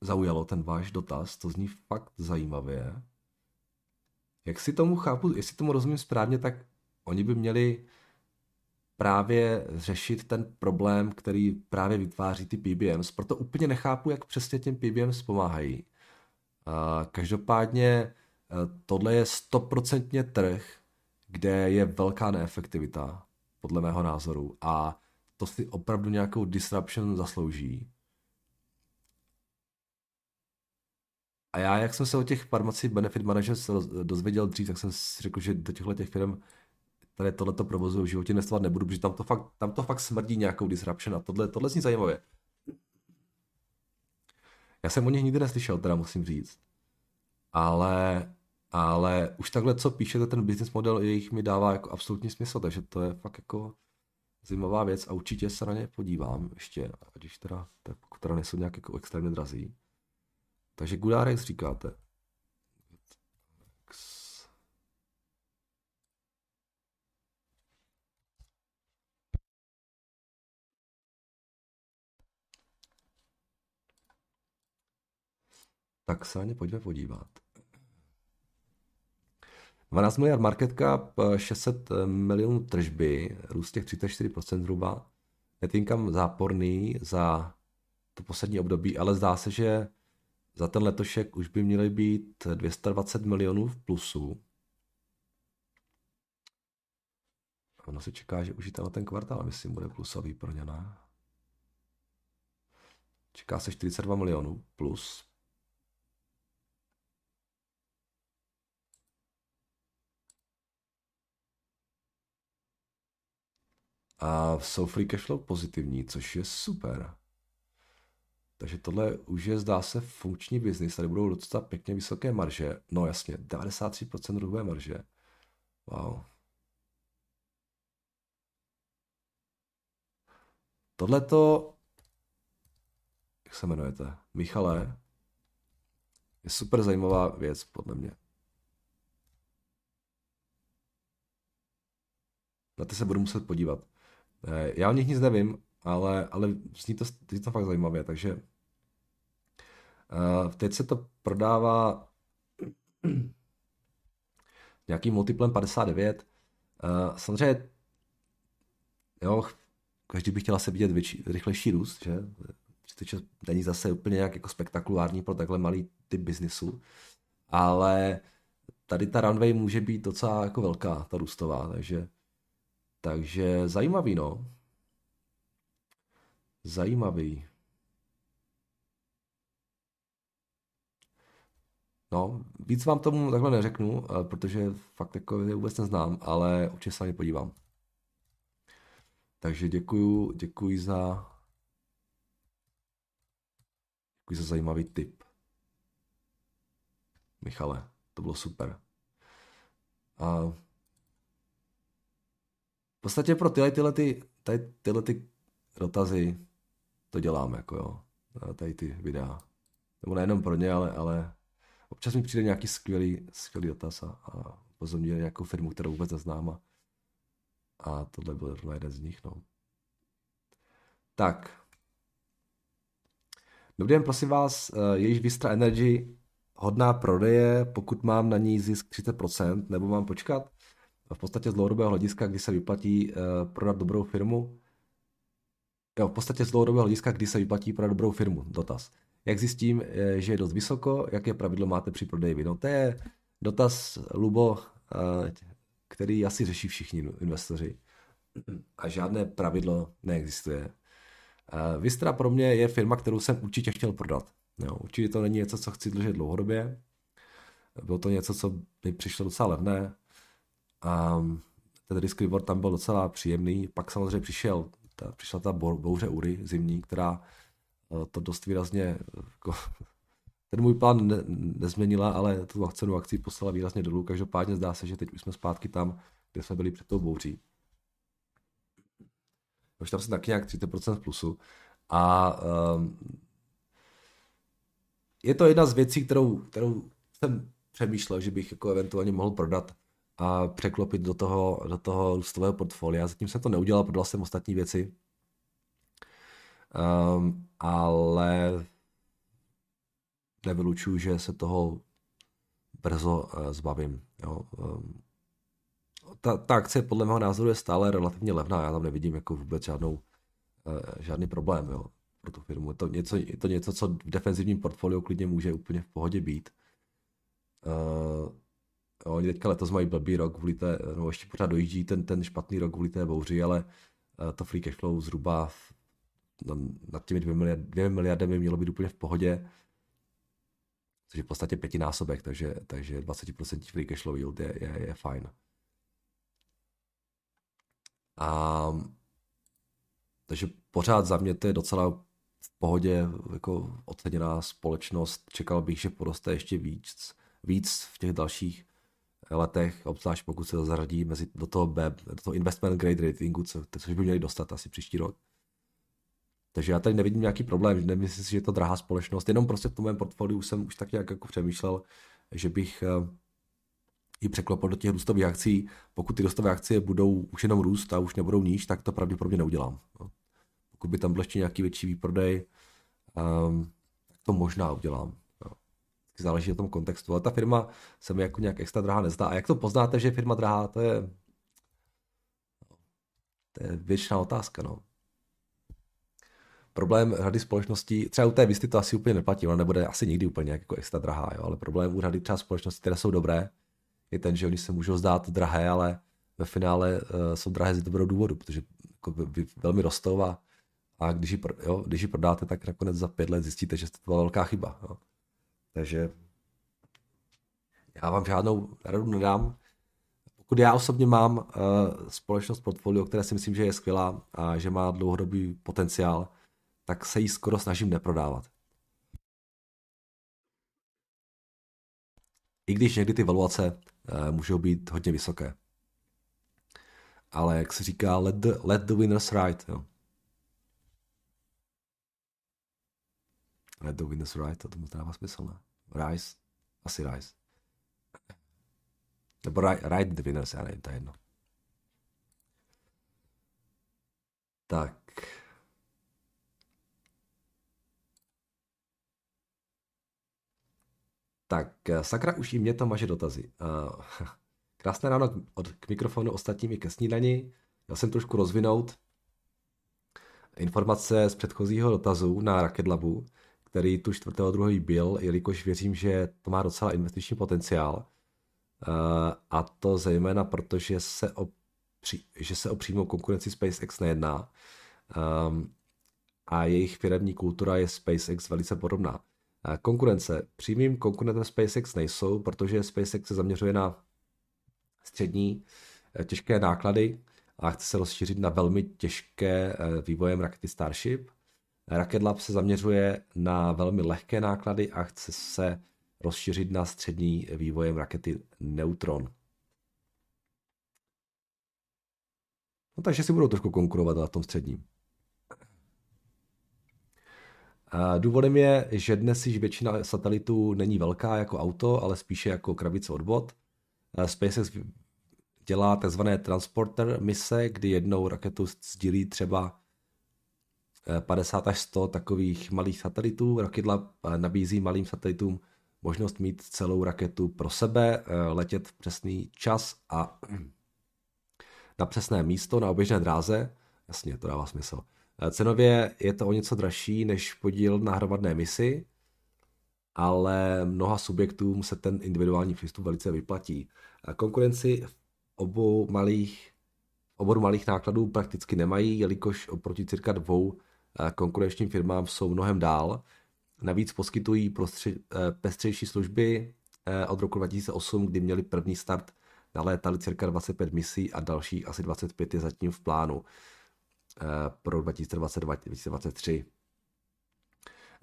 zaujalo ten váš dotaz, to zní fakt zajímavě. Jak si tomu chápu, jestli tomu rozumím správně, tak oni by měli právě řešit ten problém, který právě vytváří ty PBMs. Proto úplně nechápu, jak přesně těm PBMs pomáhají. Každopádně e, tohle je stoprocentně trh, kde je velká neefektivita, podle mého názoru. A to si opravdu nějakou disruption zaslouží. A já, jak jsem se o těch farmací Benefit Managers dozvěděl dřív, tak jsem si řekl, že do těchto těch firm které tohleto provozují v životě investovat nebudu, protože tam to fakt, tam to fakt smrdí nějakou disruption a tohle, tohle zní zajímavě. Já jsem o nich nikdy neslyšel, teda musím říct. Ale, ale už takhle, co píšete, ten business model jejich mi dává jako absolutní smysl, takže to je fakt jako zajímavá věc a určitě se na ně podívám ještě, když teda, tak pokud teda nejsou nějak jako extrémně drazí. Takže Gudarex říkáte. Tak se na ně pojďme podívat. 12 miliard market cap, 600 milionů tržby, růst těch 34% zhruba. Net záporný za to poslední období, ale zdá se, že za ten letošek už by měly být 220 milionů v plusu. Ono se čeká, že už i ten kvartál, myslím, bude plusový pro ně, ne? Čeká se 42 milionů plus. A jsou free cashflow pozitivní, což je super. Takže tohle už je, zdá se, funkční biznis. Tady budou docela pěkně vysoké marže. No jasně, 93% růhové marže. Wow. Tohle to, jak se jmenujete? Michale, je super zajímavá věc, podle mě. Na ty se budu muset podívat. Eh, já o nich nic nevím, ale, ale zní to, zní to fakt zajímavě, takže uh, teď se to prodává nějakým multiplem 59. Uh, samozřejmě, jo, každý by chtěl asi vidět větší, rychlejší růst, že? 36 není zase úplně nějak jako spektakulární pro takhle malý typ biznisu, ale tady ta runway může být docela jako velká, ta růstová, takže, takže zajímavý, no. Zajímavý. No, víc vám tomu takhle neřeknu, eh, protože fakt jako je vůbec neznám, ale určitě se na ně podívám. Takže děkuju, děkuji za děkuji za zajímavý tip. Michale, to bylo super. A v podstatě pro tyhle, tyhle, ty, tyhle ty dotazy to dělám, jako jo, tady ty videa. Nebo nejenom pro ně, ale, ale občas mi přijde nějaký skvělý, skvělý dotaz a, a pozorně nějakou firmu, kterou vůbec neznám a, a tohle byl jeden z nich, no. Tak. Dobrý den, prosím vás, eh, je již Vistra Energy hodná prodeje, pokud mám na ní zisk 30%, nebo mám počkat? V podstatě z dlouhodobého hlediska, kdy se vyplatí uh, prodat dobrou firmu, jo, v podstatě z dlouhodobého hlediska, kdy se vyplatí prodat dobrou firmu, dotaz. Jak zjistím, eh, že je dost vysoko, jaké pravidlo máte při prodeji? No to je dotaz, Lubo, který asi řeší všichni investoři. A žádné pravidlo neexistuje. Vistra pro mě je firma, kterou jsem určitě chtěl prodat. Jo, určitě to není něco, co chci držet dlouhodobě. Bylo to něco, co mi přišlo docela levné. A ten risk reward tam byl docela příjemný. Pak samozřejmě přišel, ta, přišla ta bouře Ury zimní, která eh, to dost výrazně jako, ten můj plán ne, nezměnila, ale tu cenu akcí poslala výrazně dolů. Každopádně zdá se, že teď už jsme zpátky tam, kde jsme byli před tou bouří. Už tam jsem taky nějak 30% plusu. A um, je to jedna z věcí, kterou, kterou jsem přemýšlel, že bych jako eventuálně mohl prodat a překlopit do toho, do toho růstového portfolia. Zatím jsem to neudělal, prodal jsem ostatní věci. Um, ale nevylučuju, že se toho brzo uh, zbavím. Jo. Um, ta, ta akce podle mého názoru je stále relativně levná, já tam nevidím jako vůbec žádnou, uh, žádný problém jo, pro tu firmu. Je to, něco, je to něco, co v defenzivním portfoliu klidně může úplně v pohodě být. Uh, oni teďka letos mají blbý rok kvůli té, no ještě pořád dojíždí ten, ten špatný rok kvůli té bouři, ale uh, to free cash flow zhruba nad těmi dvěmi, miliard, dvěmi miliardami mělo být úplně v pohodě, což je v podstatě pětinásobek, takže, takže 20% free cash flow yield je, je, je fajn. A takže pořád za mě to je docela v pohodě jako oceněná společnost. Čekal bych, že poroste ještě víc, víc v těch dalších letech, obzvlášť pokud se to zařadí mezi, do toho B, do toho investment grade ratingu, co, což by měli dostat asi příští rok. Takže já tady nevidím nějaký problém, nemyslím si, že je to drahá společnost, jenom prostě v tom mém portfoliu jsem už tak nějak jako přemýšlel, že bych eh, i překlopil do těch růstových akcí. Pokud ty růstové akcie budou už jenom růst a už nebudou níž, tak to pravděpodobně neudělám. Pokud by tam byl ještě nějaký větší výprodej, tak to možná udělám. No. Záleží na tom kontextu. Ale ta firma se mi jako nějak extra drahá nezdá. A jak to poznáte, že je firma drahá, to je, to je věčná otázka. No. Problém řady společností, třeba u té Visty to asi úplně neplatí, ona nebude asi nikdy úplně jako extra drahá, jo, ale problém u řady třeba společností, které jsou dobré, je ten, že oni se můžou zdát drahé, ale ve finále uh, jsou drahé z dobrého důvodu, protože jako vy velmi rostou a, a když, ji, jo, když ji prodáte, tak nakonec za pět let zjistíte, že to byla velká chyba. Jo. Takže já vám žádnou radu nedám. Pokud já osobně mám uh, společnost portfolio, které si myslím, že je skvělá a že má dlouhodobý potenciál, tak se ji skoro snažím neprodávat. I když někdy ty valuace uh, můžou být hodně vysoké. Ale jak se říká, let the, let the winners ride. Jo. Let the winners ride, to tomu dává smysl, ne? Rise, asi rise. Nebo ride the winners, já nevím, to je jedno. Tak. Tak, eh, sakra, už i mě to maže dotazy. Uh, krásné ráno od, k mikrofonu ostatním i ke snídani. Já jsem trošku rozvinout informace z předchozího dotazu na Rocket Labu, který tu 4.2. byl, jelikož věřím, že to má docela investiční potenciál. Uh, a to zejména proto, že se o, že se o přímou konkurenci SpaceX nejedná. Um, a jejich firmní kultura je SpaceX velice podobná. Konkurence. Přímým konkurentem SpaceX nejsou, protože SpaceX se zaměřuje na střední eh, těžké náklady a chce se rozšířit na velmi těžké eh, vývojem rakety Starship. Rocket Lab se zaměřuje na velmi lehké náklady a chce se rozšířit na střední vývojem rakety Neutron. No, takže si budou trošku konkurovat na tom středním. Důvodem je, že dnes již většina satelitů není velká jako auto, ale spíše jako krabice od bod. SpaceX dělá tzv. transporter mise, kdy jednou raketu sdílí třeba 50 až 100 takových malých satelitů. Rocket Lab nabízí malým satelitům možnost mít celou raketu pro sebe, letět v přesný čas a na přesné místo na oběžné dráze. Jasně, to dává smysl. Cenově je to o něco dražší než podíl na hromadné misi, ale mnoha subjektům se ten individuální přístup velice vyplatí. Konkurenci v obou malých, oboru malých nákladů prakticky nemají, jelikož oproti cirka dvou eh, konkurenčním firmám jsou mnohem dál. Navíc poskytují prostři, eh, pestřejší služby eh, od roku 2008, kdy měli první start nalétali cirka 25 misí a dalších asi 25 je zatím v plánu. Eh, pro 2022-2023.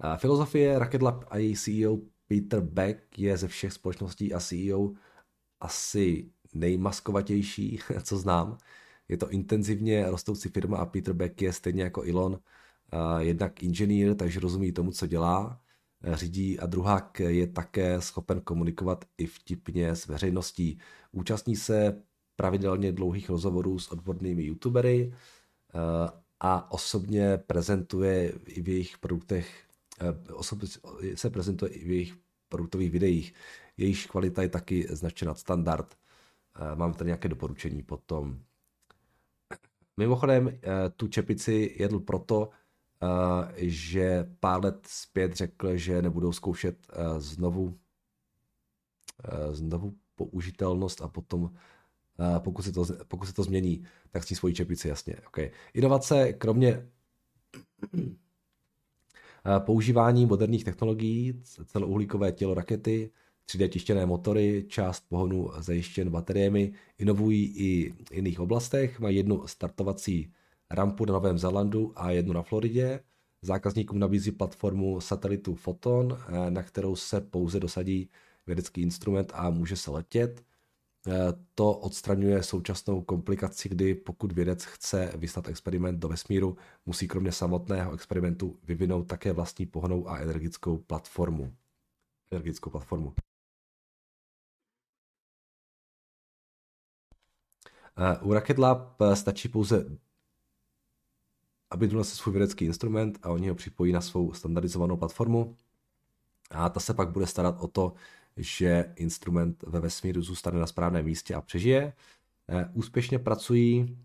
Eh, filozofie Rocket Lab a její CEO Peter Beck je ze všech společností a CEO asi nejmaskovatější, co znám. Je to intenzivně rostoucí firma a Peter Beck je stejně jako Elon jednak inženýr, takže rozumí tomu, co dělá, řídí a druhák je také schopen komunikovat i vtipně s veřejností. Účastní se pravidelně dlouhých rozhovorů s odbornými youtubery, a osobně prezentuje i v jejich produktech, eh, osobně se prezentuje i v jejich produktových videích. Jejich kvalita je taky značně nad standard. Eh, mám tady nějaké doporučení potom. Mimochodem, eh, tu čepici jedl proto, že pár let zpět řekl, že nebudou zkoušet znovu, znovu použitelnost a potom pokud se, to, pokud se to změní, tak si svoji čepici, jasně. Okay. Inovace, kromě používání moderních technologií, celouhlíkové tělo rakety, 3D tištěné motory, část pohonu zajištěn bateriemi, inovují i v jiných oblastech, mají jednu startovací rampu na Novém Zélandu a jednu na Floridě. Zákazníkům nabízí platformu satelitu Photon, na kterou se pouze dosadí vědecký instrument a může se letět. Eh, to odstraňuje současnou komplikaci, kdy pokud vědec chce vyslat experiment do vesmíru, musí kromě samotného experimentu vyvinout také vlastní pohonou a energickou platformu. Energickou platformu. Eh, u Rocket Lab eh, stačí pouze aby donesl svůj vědecký instrument a oni ho připojí na svou standardizovanou platformu a ta se pak bude starat o to, že instrument ve vesmíru zůstane na správném místě a přežije. Eh, úspěšně pracují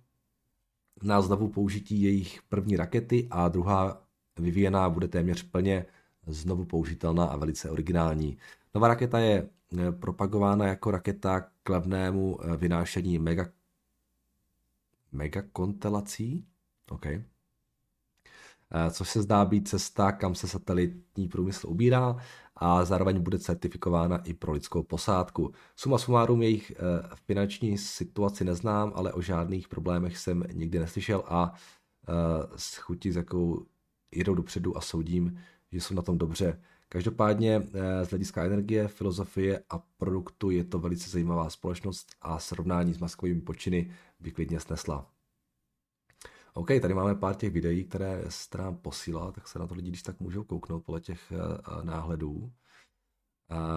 na znovu použití jejich první rakety a druhá vyvíjená bude téměř plně znovu použitelná a velice originální. Nová raketa je eh, propagována jako raketa k levnému eh, vynášení mega, megakontelací. Okay což se zdá být cesta, kam se satelitní průmysl ubírá a zároveň bude certifikována i pro lidskou posádku. Suma sumárum jejich eh, finanční situaci neznám, ale o žádných problémech jsem nikdy neslyšel a eh, s chutí, s jakou jedou dopředu a soudím, že jsou na tom dobře. Každopádně eh, z hlediska energie, filozofie a produktu je to velice zajímavá společnost a srovnání s maskovými počiny by klidně snesla. OK, tady máme pár těch videí, které se nám posílá, tak se na to lidi když tak můžou kouknout podle těch uh, náhledů.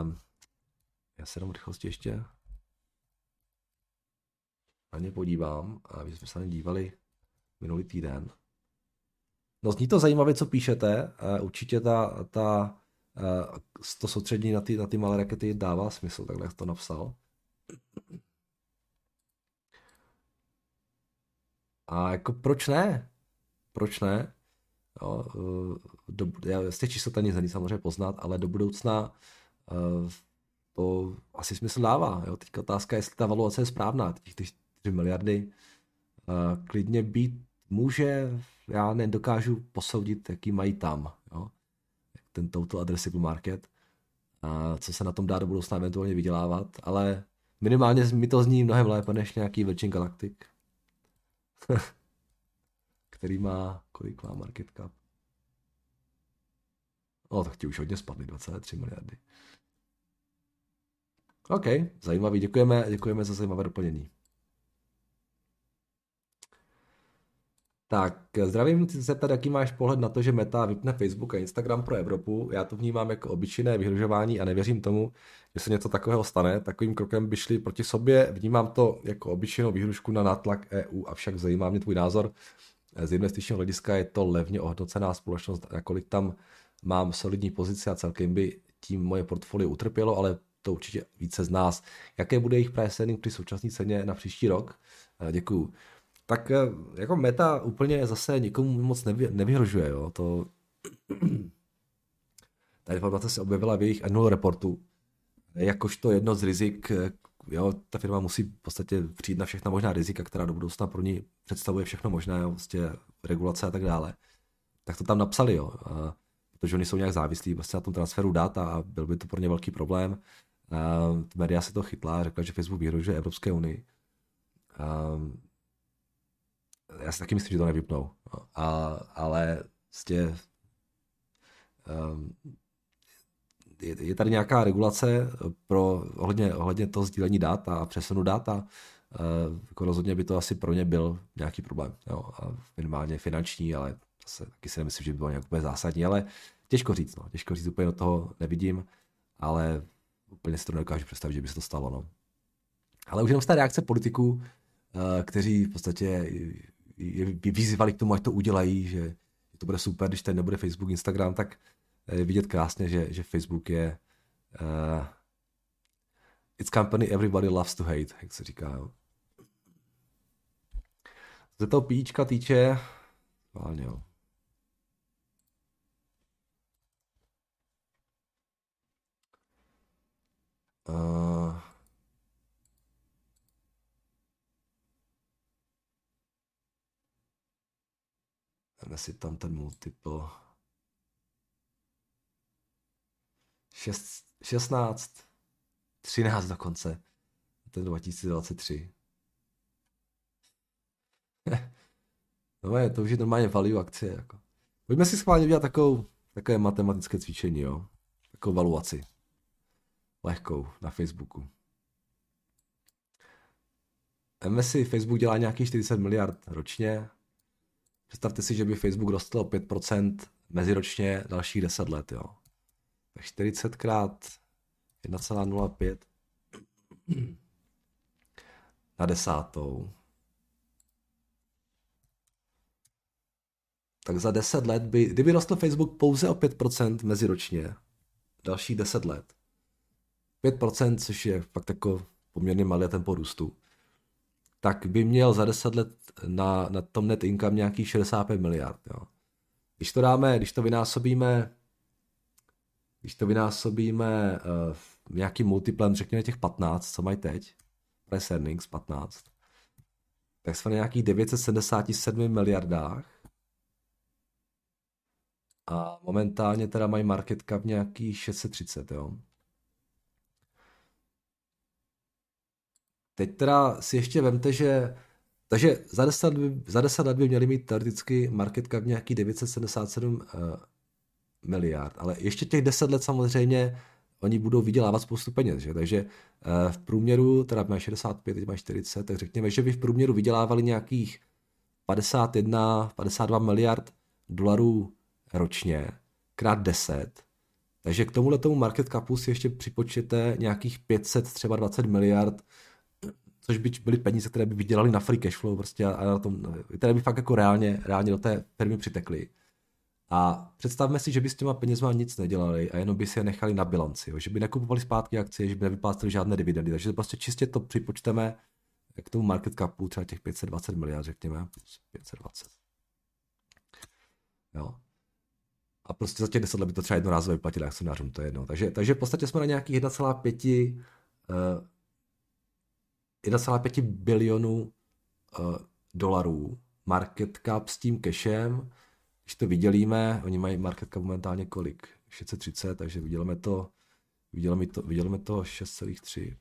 Um, já se jenom rychlosti ještě na ně podívám. A my jsme se na ně dívali minulý týden. No zní to zajímavě, co píšete. Určitě ta, ta uh, to soustředění na ty, na ty malé rakety dává smysl, takhle jak to napsal. A jako proč ne? Proč ne? Jo, eh, do, já z těch čísel ani není samozřejmě poznat, ale do budoucna uh, to asi smysl dává. Jo. Teďka otázka je, jestli ta valuace je správná. Těch 4 miliardy uh, klidně být může, já nedokážu posoudit, jaký mají tam. Jo. Ten total addressable market. A co se na tom dá do budoucna eventuálně vydělávat, ale minimálně mi to zní mnohem lépe než nějaký Virgin Galactic. který má, kolik má market cap? No, tak ti už hodně spadly, 23 miliardy. OK, zajímavý, děkujeme, děkujeme za zajímavé doplnění. Tak, zdravím, chci se zeptat, jaký máš pohled na to, že Meta vypne Facebook a Instagram pro Evropu. Já to vnímám jako obyčejné vyhrožování a nevěřím tomu, že se něco takového stane. Takovým krokem by šli proti sobě. Vnímám to jako obyčejnou výhrušku na nátlak EU, avšak zajímá mě tvůj názor. Z investičního hlediska je to levně ohodnocená společnost, nakolik tam mám solidní pozici a celkem by tím moje portfolio utrpělo, ale to určitě více z nás. Jaké bude jejich price při současné ceně na příští rok? Děkuju tak eh, jako meta úplně zase nikomu moc nevy, nevyhrožuje. Jo. To, ta informace se objevila v jejich annual reportu. Jakožto jedno z rizik, eh, jo, ta firma musí v podstatě přijít na všechna možná rizika, která do budoucna pro ní představuje všechno možné, jo, vlastně regulace a tak dále. Tak to tam napsali, jo. A, protože oni jsou nějak závislí vlastně na tom transferu dat a byl by to pro ně velký problém. A, média se to chytla řekla, že Facebook vyhrožuje Evropské unii. A, já si taky myslím, že to nevypnou. A, ale vlastně um, je, je tady nějaká regulace pro ohledně, ohledně toho sdílení dat a přesunu dat a uh, jako rozhodně by to asi pro ně byl nějaký problém. Jo, a minimálně finanční, ale zase taky si nemyslím, že by bylo nějak úplně zásadní, ale těžko říct, no. těžko říct, úplně do toho nevidím, ale úplně si to nedokážu představit, že by se to stalo. No. Ale už jenom z té reakce politiků, kteří v podstatě vyzývali k tomu, ať to udělají, že to bude super, když tady nebude Facebook, Instagram, tak je vidět krásně, že, že Facebook je uh, it's company everybody loves to hate, jak se říká. Jo. Toho píčka týče, vážně jo. Uh, Dáme tam ten multiple. 6, 16, 13 dokonce. Ten 2023. no je, to už je normálně value akcie. Jako. Pojďme si schválně udělat takovou, takové matematické cvičení, jo. Takovou valuaci. Lehkou na Facebooku. si Facebook dělá nějakých 40 miliard ročně, Představte si, že by Facebook rostl o 5% meziročně dalších 10 let, jo. Tak 40 krát 1,05 na desátou. Tak za 10 let by, kdyby rostl Facebook pouze o 5% meziročně, dalších 10 let, 5%, což je fakt jako poměrně malé tempo růstu, tak by měl za 10 let na, na tom net income nějakých 65 miliard. Jo. Když to dáme, když to vynásobíme, když to vynásobíme uh, nějakým multiplem, řekněme těch 15, co mají teď, price earnings 15, tak jsme na nějakých 977 miliardách a momentálně teda mají market cap nějaký 630, jo. Teď teda si ještě vemte, že takže za 10, za 10 let by měli mít teoreticky market cap nějaký 977 uh, miliard, ale ještě těch 10 let samozřejmě oni budou vydělávat spoustu peněz, že? takže uh, v průměru, teda mají 65, teď mají 40, tak řekněme, že by v průměru vydělávali nějakých 51, 52 miliard dolarů ročně, krát 10, takže k tomuhle tomu market capu si ještě připočtěte nějakých 500, třeba 20 miliard, což by byly peníze, které by vydělali na free cash flow prostě a na tom, které by fakt jako reálně, reálně do té firmy přitekly. A představme si, že by s těma penězma nic nedělali a jenom by si je nechali na bilanci, jo? že by nekupovali zpátky akcie, že by nevypláceli žádné dividendy. Takže prostě čistě to připočteme k tomu market capu třeba těch 520 miliard, řekněme, 520. Jo. A prostě za těch 10 let by to třeba jednorázově vyplatili akcionářům, to je jedno. Takže, takže v podstatě jsme na nějakých 1,5 uh, 1,5 bilionů uh, dolarů market cap s tím cashem. Když to vydělíme, oni mají market cap momentálně kolik? 630, takže vydělíme to, vydělíme to, vydělíme to 6,3.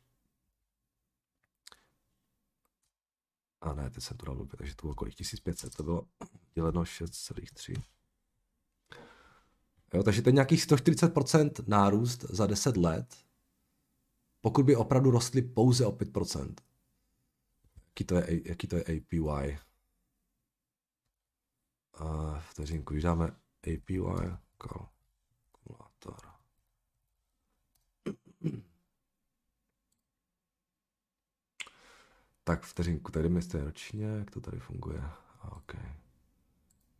A ne, teď jsem to dal blbě, takže to bylo kolik? 1500, to bylo děleno 6,3. Jo, takže to je nějakých 140% nárůst za 10 let, pokud by opravdu rostly pouze o 5%. Jaký to je, jaký to je APY? A vteřinku, když dáme APY, kalkulátor. Tak vteřinku, tady mi ročně, jak to tady funguje. OK.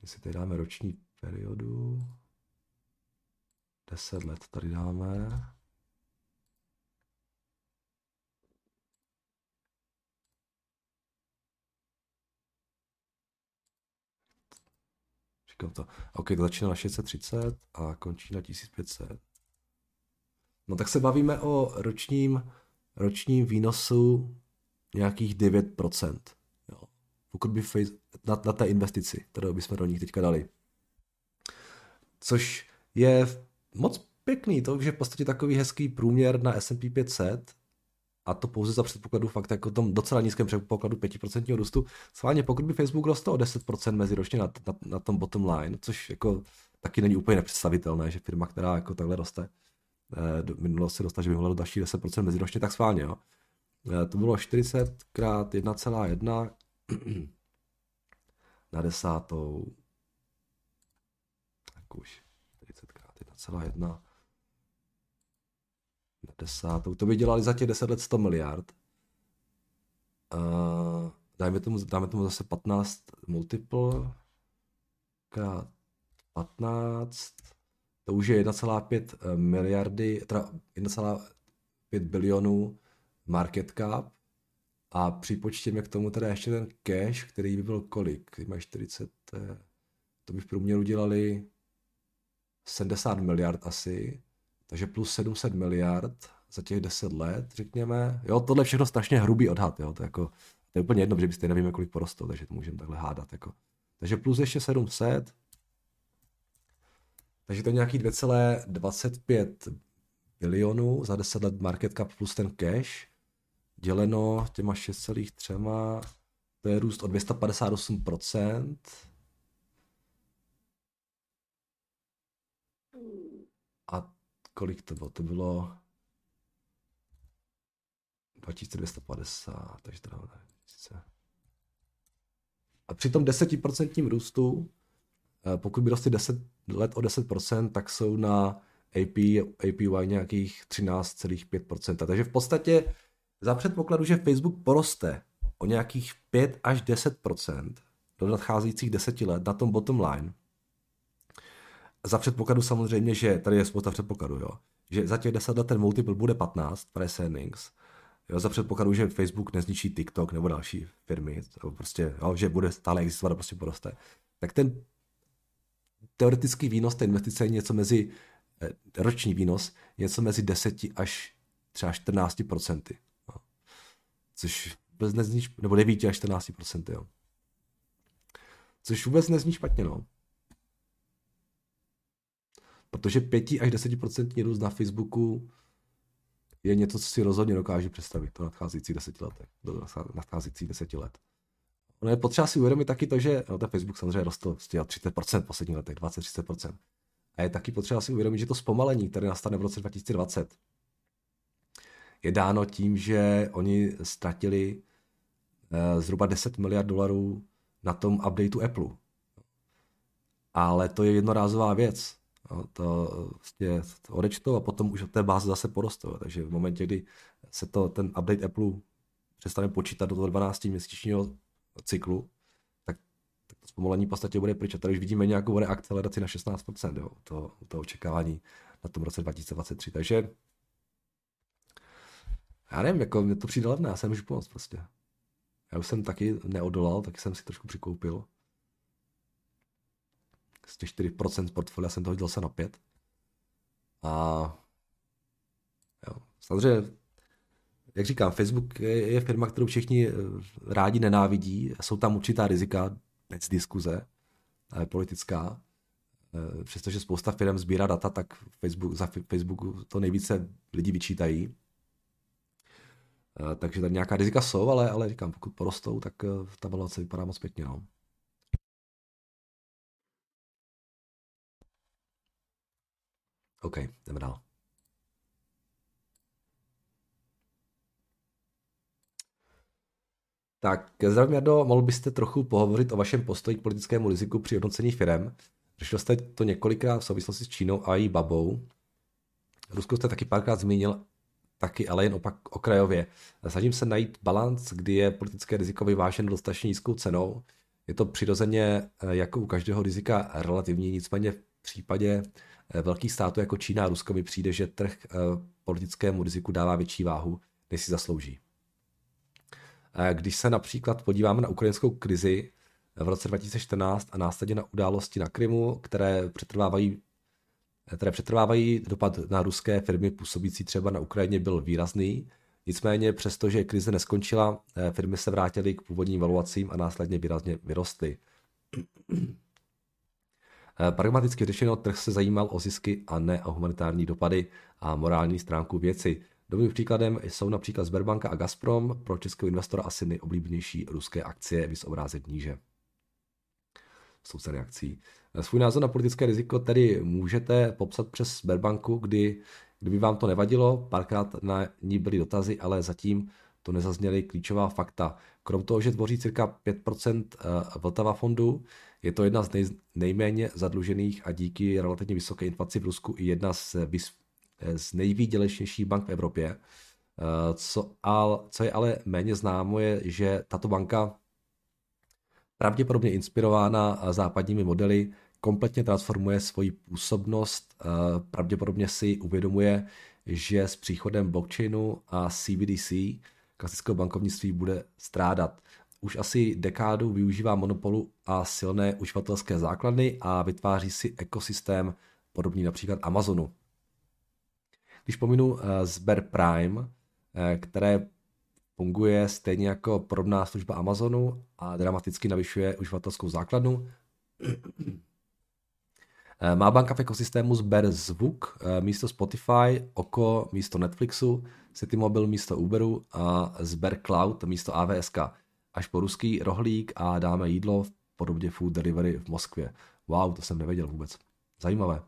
Si tady dáme roční periodu, 10 let tady dáme. Říkám to. OK, začíná na 630 a končí na 1500. No tak se bavíme o ročním, ročním výnosu nějakých 9%. Jo. Pokud by face, na, na té investici, kterou bychom do nich teďka dali. Což je moc pěkný, to že v podstatě takový hezký průměr na S&P 500 a to pouze za předpokladu fakt jako tom docela nízkém předpokladu 5% růstu. Schválně, pokud by Facebook rostl o 10% meziročně na, na, na, tom bottom line, což jako taky není úplně nepředstavitelné, že firma, která jako takhle roste, eh, do minulosti dostala, že by mohla do další 10% meziročně, tak schválně, jo. Eh, to bylo 40 krát 1,1 na desátou. Tak už. 1,1 na desátou. To by dělali za těch 10 let 100 miliard. Uh, dajme tomu, dáme tomu zase 15 multiple krát 15, to už je 1,5 eh, miliardy, teda 1,5 bilionů market cap a připočtěme k tomu teda ještě ten cash, který by byl kolik? Má 40, eh, to by v průměru dělali 70 miliard asi, takže plus 700 miliard za těch 10 let, řekněme. Jo, tohle je všechno strašně hrubý odhad, jo, to, je jako, to je úplně jedno, že byste nevíme, kolik porostou, takže to můžeme takhle hádat. Jako. Takže plus ještě 700, takže to je nějaký 2,25 bilionů za 10 let market cap plus ten cash, děleno těma 6,3, to je růst o 258%, A kolik to bylo? To bylo 2250, takže teda ne, A při tom 10% růstu, eh, pokud by rostly 10 let o 10%, tak jsou na AP, APY nějakých 13,5%. Takže v podstatě za předpokladu, že Facebook poroste o nějakých 5 až 10% do nadcházejících 10 let na tom bottom line, za předpokladu samozřejmě, že tady je spousta předpokladu, jo. Že za těch 10 let ten multiple bude 15 price earnings, jo, za předpokladu, že Facebook nezničí TikTok nebo další firmy, to prostě, jo, že bude stále existovat a prostě poroste, tak ten teoretický výnos té investice je něco mezi, eh, roční výnos, něco mezi 10 až třeba 14 procenty. No. Což vůbec nezní, nebo 9 až 14 procenty, jo. Což vůbec nezní špatně, no. Protože 5 až 10% růst na Facebooku je něco, co si rozhodně dokáže představit do nadcházejících deseti letech, do nadcházejících deseti let. ono je potřeba si uvědomit taky to, že no, ten Facebook samozřejmě rostl o 30% v posledních letech, 20-30%. A je taky potřeba si uvědomit, že to zpomalení, které nastane v roce 2020, je dáno tím, že oni ztratili uh, zhruba 10 miliard dolarů na tom updateu Apple. Ale to je jednorázová věc. No, to vlastně odečtou a potom už od té báze zase porostou. Takže v momentě, kdy se to, ten update Apple přestane počítat do toho 12 měsíčního cyklu, tak, tak to zpomalení v podstatě bude pryč. A tady už vidíme nějakou reakceleraci na 16% jo, to, to očekávání na tom roce 2023. Takže já nevím, jako mě to přijde levné, já se nemůžu pomoct prostě. Já už jsem taky neodolal, tak jsem si trošku přikoupil. Z těch 4% z portfolia jsem to hodil se na 5. A jo, samozřejmě, jak říkám, Facebook je, je firma, kterou všichni eh, rádi nenávidí. Jsou tam určitá rizika, bez diskuze, politická. Eh, přestože spousta firm sbírá data, tak Facebook, za Facebooku to nejvíce lidi vyčítají. Eh, takže tady nějaká rizika jsou, ale, ale říkám, pokud porostou, tak ta valuace vypadá moc pěkně. No. OK, jdeme dál. Tak, zdravím Jardo, mohl byste trochu pohovořit o vašem postoji k politickému riziku při hodnocení firm? Řešil jste to několikrát v souvislosti s Čínou a její babou. Rusko jste taky párkrát zmínil, taky, ale jen opak okrajově. Snažím se najít balans, kdy je politické riziko vyváženo dostatečně nízkou cenou. Je to přirozeně eh, jako u každého rizika relativní, nicméně v případě velkých států jako Čína a Rusko mi přijde, že trh eh, politickému riziku dává větší váhu, než si zaslouží. Eh, když se například podíváme na ukrajinskou krizi v roce 2014 a následně na události na Krymu, které přetrvávají, které přetrvávají dopad na ruské firmy působící třeba na Ukrajině byl výrazný. Nicméně, přestože krize neskončila, firmy se vrátily k původním valuacím a následně výrazně vyrostly. Eh, pragmaticky řešeno, trh se zajímal o zisky a ne o humanitární dopady a morální stránku věci. Dobrým příkladem jsou například Sberbanka a Gazprom, pro českého investora asi nejoblíbenější ruské akcie, vys obrázek níže. Jsou ceny akcí. Eh, svůj názor na politické riziko tedy můžete popsat přes Sberbanku, kdy, kdyby vám to nevadilo, párkrát na ní byly dotazy, ale zatím to nezazněly klíčová fakta. Krom toho, že tvoří cirka 5% eh, Vltava fondu, je to jedna z nej, nejméně zadlužených a díky relativně vysoké inflaci v Rusku i jedna z, z nejvýdělečnějších bank v Evropě. Eh, co, al, co je ale méně známo je, že tato banka pravděpodobně inspirována západními modely kompletně transformuje svoji působnost, eh, pravděpodobně si uvědomuje, že s příchodem blockchainu a CBDC klasického bankovnictví bude strádat už asi dekádu využívá monopolu a silné uživatelské základny a vytváří si ekosystém podobný například Amazonu. Když pominu eh, Sber Prime, eh, které funguje stejně jako podobná služba Amazonu a dramaticky navyšuje uživatelskou základnu, eh, má banka v ekosystému Sber Zvuk místo Spotify, Oko místo Netflixu, Citymobil místo Uberu a Sber Cloud místo AVSK až po ruský rohlík a dáme jídlo v podobě food delivery v Moskvě. Wow, to jsem nevěděl vůbec. Zajímavé.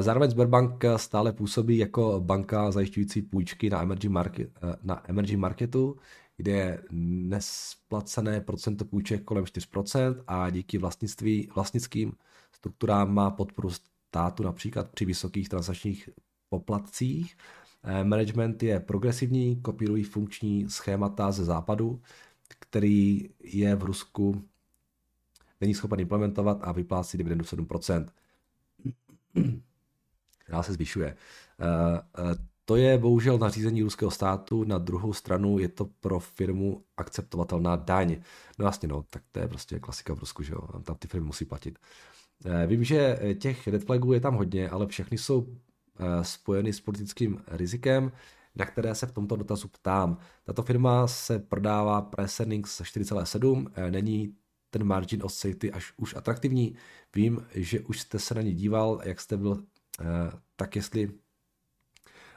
Zároveň Sberbank stále působí jako banka zajišťující půjčky na emerging, market, na emerging marketu, kde je nesplacené procento půjček kolem 4% a díky vlastnictví, vlastnickým strukturám má podporu státu například při vysokých transakčních poplatcích Eh, management je progresivní, kopírují funkční schémata ze západu, který je v Rusku není schopen implementovat a vyplácí dividendu 7%, která se zvyšuje. Eh, eh, to je bohužel nařízení ruského státu, na druhou stranu je to pro firmu akceptovatelná daň. No jasně, no, tak to je prostě klasika v Rusku, že jo, tam ty firmy musí platit. Vím, že těch red flagů je tam hodně, ale všechny jsou Eh, spojeny s politickým rizikem, na které se v tomto dotazu ptám. Tato firma se prodává price earnings 4,7, eh, není ten margin of safety až už atraktivní. Vím, že už jste se na ně díval, jak jste byl, eh, tak jestli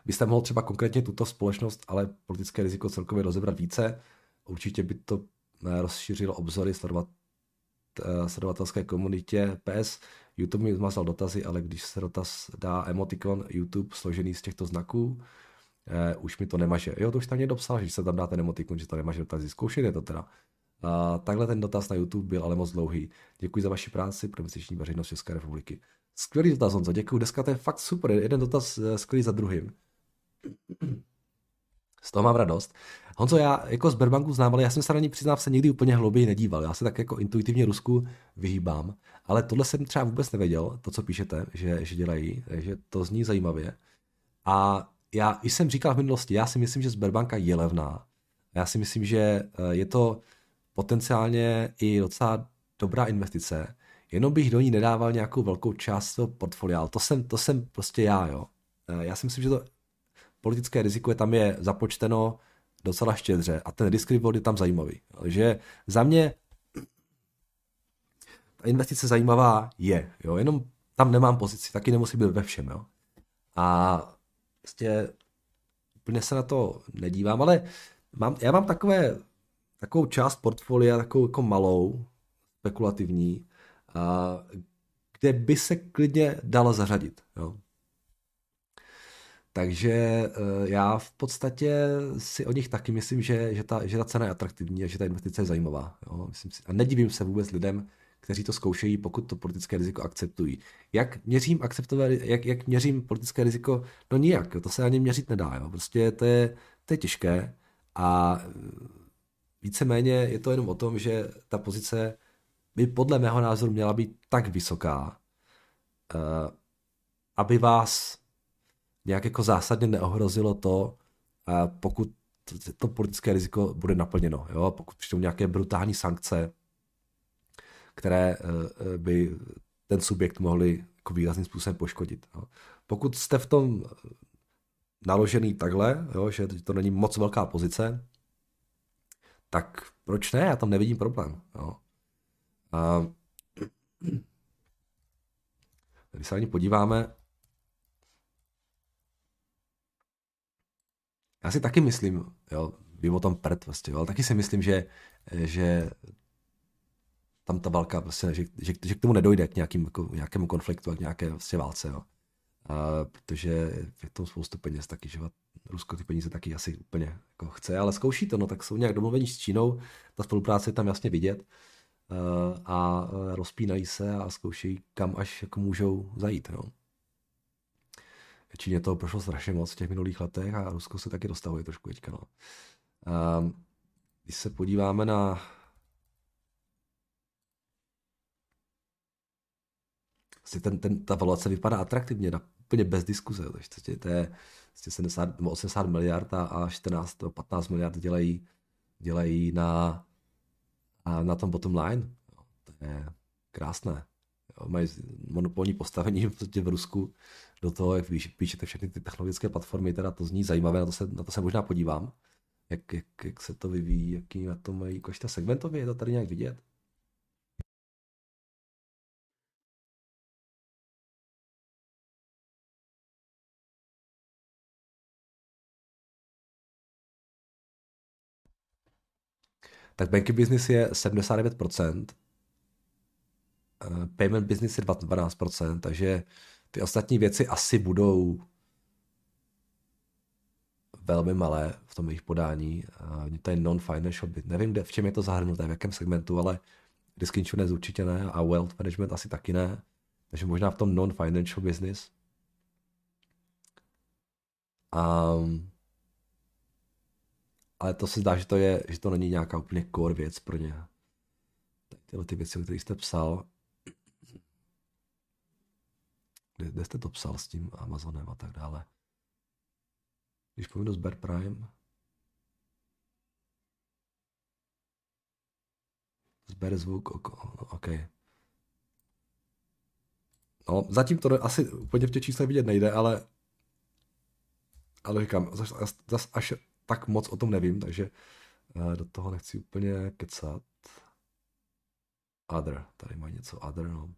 byste mohl třeba konkrétně tuto společnost, ale politické riziko celkově rozebrat více, určitě by to rozšířil obzory sledovat, sledovatelské komunitě PS. YouTube mi zmazal dotazy, ale když se dotaz dá emotikon YouTube složený z těchto znaků, eh, už mi to nemaže. Jo, to už tam někdo psal, že se tam dá ten emotikon, že to nemaže dotazy. Zkoušejte to teda. A takhle ten dotaz na YouTube byl ale moc dlouhý. Děkuji za vaši práci pro investiční veřejnost České republiky. Skvělý dotaz, Honzo, děkuji. Dneska to je fakt super. Jeden dotaz eh, skvělý za druhým. Z toho mám radost. Honzo, já jako Sberbanku znám, ale já jsem se na ní přiznám se nikdy úplně hlouběji nedíval. Já se tak jako intuitivně Rusku vyhýbám, ale tohle jsem třeba vůbec nevěděl, to, co píšete, že, že dělají, že to zní zajímavě. A já jsem říkal v minulosti, já si myslím, že Sberbanka je levná. Já si myslím, že eh, je to potenciálně i docela dobrá investice, jenom bych do ní nedával nějakou velkou část toho portfolia. To jsem, to jsem prostě já, jo. Eh, já si myslím, že to politické riziko je tam je započteno docela štědře a ten risk reward je tam zajímavý. Takže za mě ta investice zajímavá je, jo, jenom tam nemám pozici, taky nemusí být ve všem, jo. A prostě úplně se na to nedívám, ale mám, já mám takové, takovou část portfolia, takovou jako malou, spekulativní, a, kde by se klidně dala zařadit. Jo. Takže eh, já v podstatě si o nich taky myslím, že, že, ta, že ta cena je atraktivní a že ta investice je zajímavá. Jo? Myslím si, a nedivím se vůbec lidem, kteří to zkoušejí, pokud to politické riziko akceptují. Jak měřím, akceptové, jak, jak měřím politické riziko? No nijak, to se ani měřit nedá. Jo? Prostě to je, to je těžké a víceméně je to jenom o tom, že ta pozice by podle mého názoru měla být tak vysoká, eh, aby vás nějak jako zásadně neohrozilo to, pokud to politické riziko bude naplněno. Jo? Pokud přijdou nějaké brutální sankce, které e, e, by ten subjekt mohli jako výrazným způsobem poškodit. Jo? Pokud jste v tom naložený takhle, jo, že to není moc velká pozice, tak proč ne? Já tam nevidím problém. Jo? A, když se ani podíváme, Já si taky myslím, jo, vím o tom prd prostě, jo, ale taky si myslím, že, že tam ta válka, prostě, že, že, že k tomu nedojde k nějakým, jako, nějakému konfliktu a k nějaké vlastně válce, jo. A, protože je to spoustu peněz taky, že Rusko ty peníze taky asi úplně jako chce, ale zkouší to, no tak jsou nějak domluvení s Čínou, ta spolupráce je tam jasně vidět a, a rozpínají se a zkoušejí, kam až jako můžou zajít, jo. Číně toho prošlo strašně moc v těch minulých letech a Rusko se taky dostavuje trošku teďka. No. A když se podíváme na Vlastně ten, ten, ta valuace vypadá atraktivně, na, úplně bez diskuze. Takže to je 70, 80 miliard a 14 15 miliard dělají, dělají na, na tom bottom line. To je krásné mají monopolní postavení v Rusku do toho, jak píšete všechny ty technologické platformy, teda to zní zajímavé, na to se, na to se možná podívám, jak, jak, jak se to vyvíjí, jaký na to mají, jakož ta segmentově, je to tady nějak vidět? Tak banky business je 79%, Eh, payment business je 12%, takže ty ostatní věci asi budou velmi malé v tom jejich podání. To je non-financial bit. Nevím, kde, v čem je to zahrnuté, v jakém segmentu, ale risk insurance určitě ne a wealth management asi taky ne. Takže možná v tom non-financial business. Um, ale to se zdá, že to, je, že to není nějaká úplně core věc pro ně. Tyhle ty věci, které jste psal, kde, kde jste to psal s tím Amazonem a tak dále. Když povím do Sber Prime, Sber zvuk, OK. No, zatím to asi úplně v těch číslech vidět nejde, ale ale říkám, zas, zas až tak moc o tom nevím, takže uh, do toho nechci úplně kecat. Other, tady má něco other, no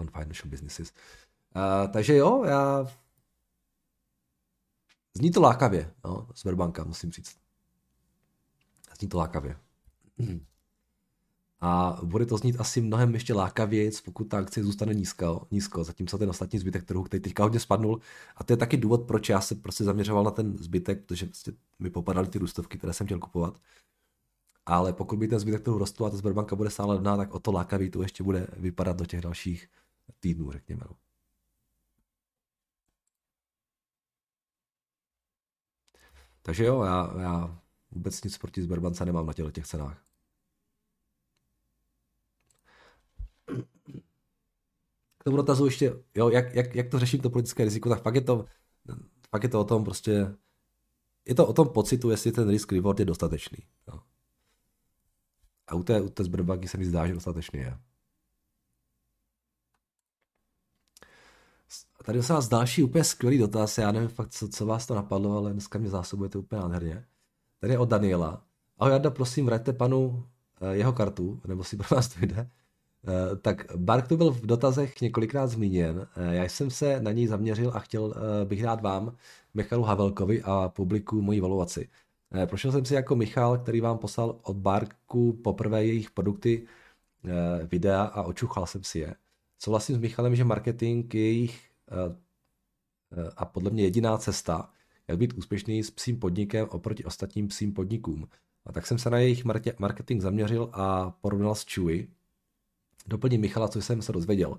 non-financial businesses. Uh, takže jo, já... Zní to lákavě, no, Sberbanka, musím říct. Zní to lákavě. A bude to znít asi mnohem ještě lákavějíc, pokud ta akcie zůstane nízko, nízko zatímco ten ostatní zbytek trhu, který teďka hodně spadnul. A to je taky důvod, proč já se prostě zaměřoval na ten zbytek, protože prostě mi popadaly ty růstovky, které jsem chtěl kupovat. Ale pokud by ten zbytek trhu rostl a ta Sberbanka bude stále levná, tak o to lákavý to ještě bude vypadat do těch dalších týdnů, řekněme. No. Takže jo, já, já vůbec nic proti Sberbance nemám na těch cenách. K tomu dotazu ještě, jo, jak, jak, jak to řeším to politické riziko, tak fakt je to, fakt je to o tom prostě, je to o tom pocitu, jestli ten risk reward je dostatečný. Jo. A u té, u té Sberbanky se mi zdá, že dostatečný je. Tady se vás další úplně skvělý dotaz, já nevím fakt, co, co vás to napadlo, ale dneska mě zásobujete úplně nádherně. Tady je od Daniela. Ahoj Jarda, prosím, vraťte panu eh, jeho kartu, nebo si pro vás to jde. Eh, tak Bark tu byl v dotazech několikrát zmíněn. Eh, já jsem se na něj zaměřil a chtěl bych dát vám, Michalu Havelkovi a publiku moji valuaci. Prošel jsem si jako Michal, který vám poslal od Barku poprvé jejich produkty, videa a očuchal jsem si je. Souhlasím s Michalem, že marketing je jejich a podle mě jediná cesta, jak být úspěšný s psím podnikem oproti ostatním psím podnikům. A tak jsem se na jejich marketing zaměřil a porovnal s Chewy. Doplním Michala, co jsem se dozvěděl.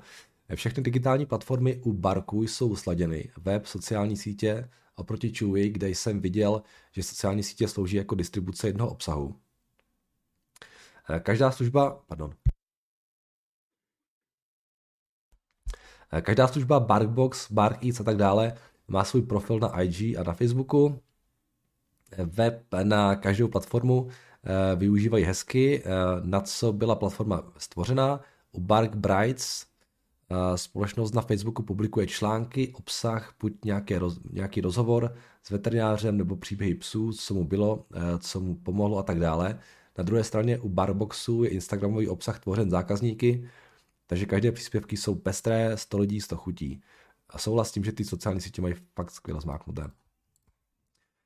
Všechny digitální platformy u Barku jsou sladěny. Web, sociální sítě oproti Chewy, kde jsem viděl, že sociální sítě slouží jako distribuce jednoho obsahu. Každá služba, pardon, Každá služba Barkbox, Bark Eats a tak dále má svůj profil na IG a na Facebooku. Web na každou platformu eh, využívají hezky, eh, na co byla platforma stvořena. U Bark Brights eh, společnost na Facebooku publikuje články, obsah, buď nějaké roz, nějaký rozhovor s veterinářem nebo příběhy psů, co mu bylo, co mu pomohlo a tak dále. Na druhé straně u Barboxu je Instagramový obsah tvořen zákazníky, takže každé příspěvky jsou pestré, 100 lidí, 100 chutí. A souhlas s tím, že ty sociální sítě mají fakt skvěle zmáknuté.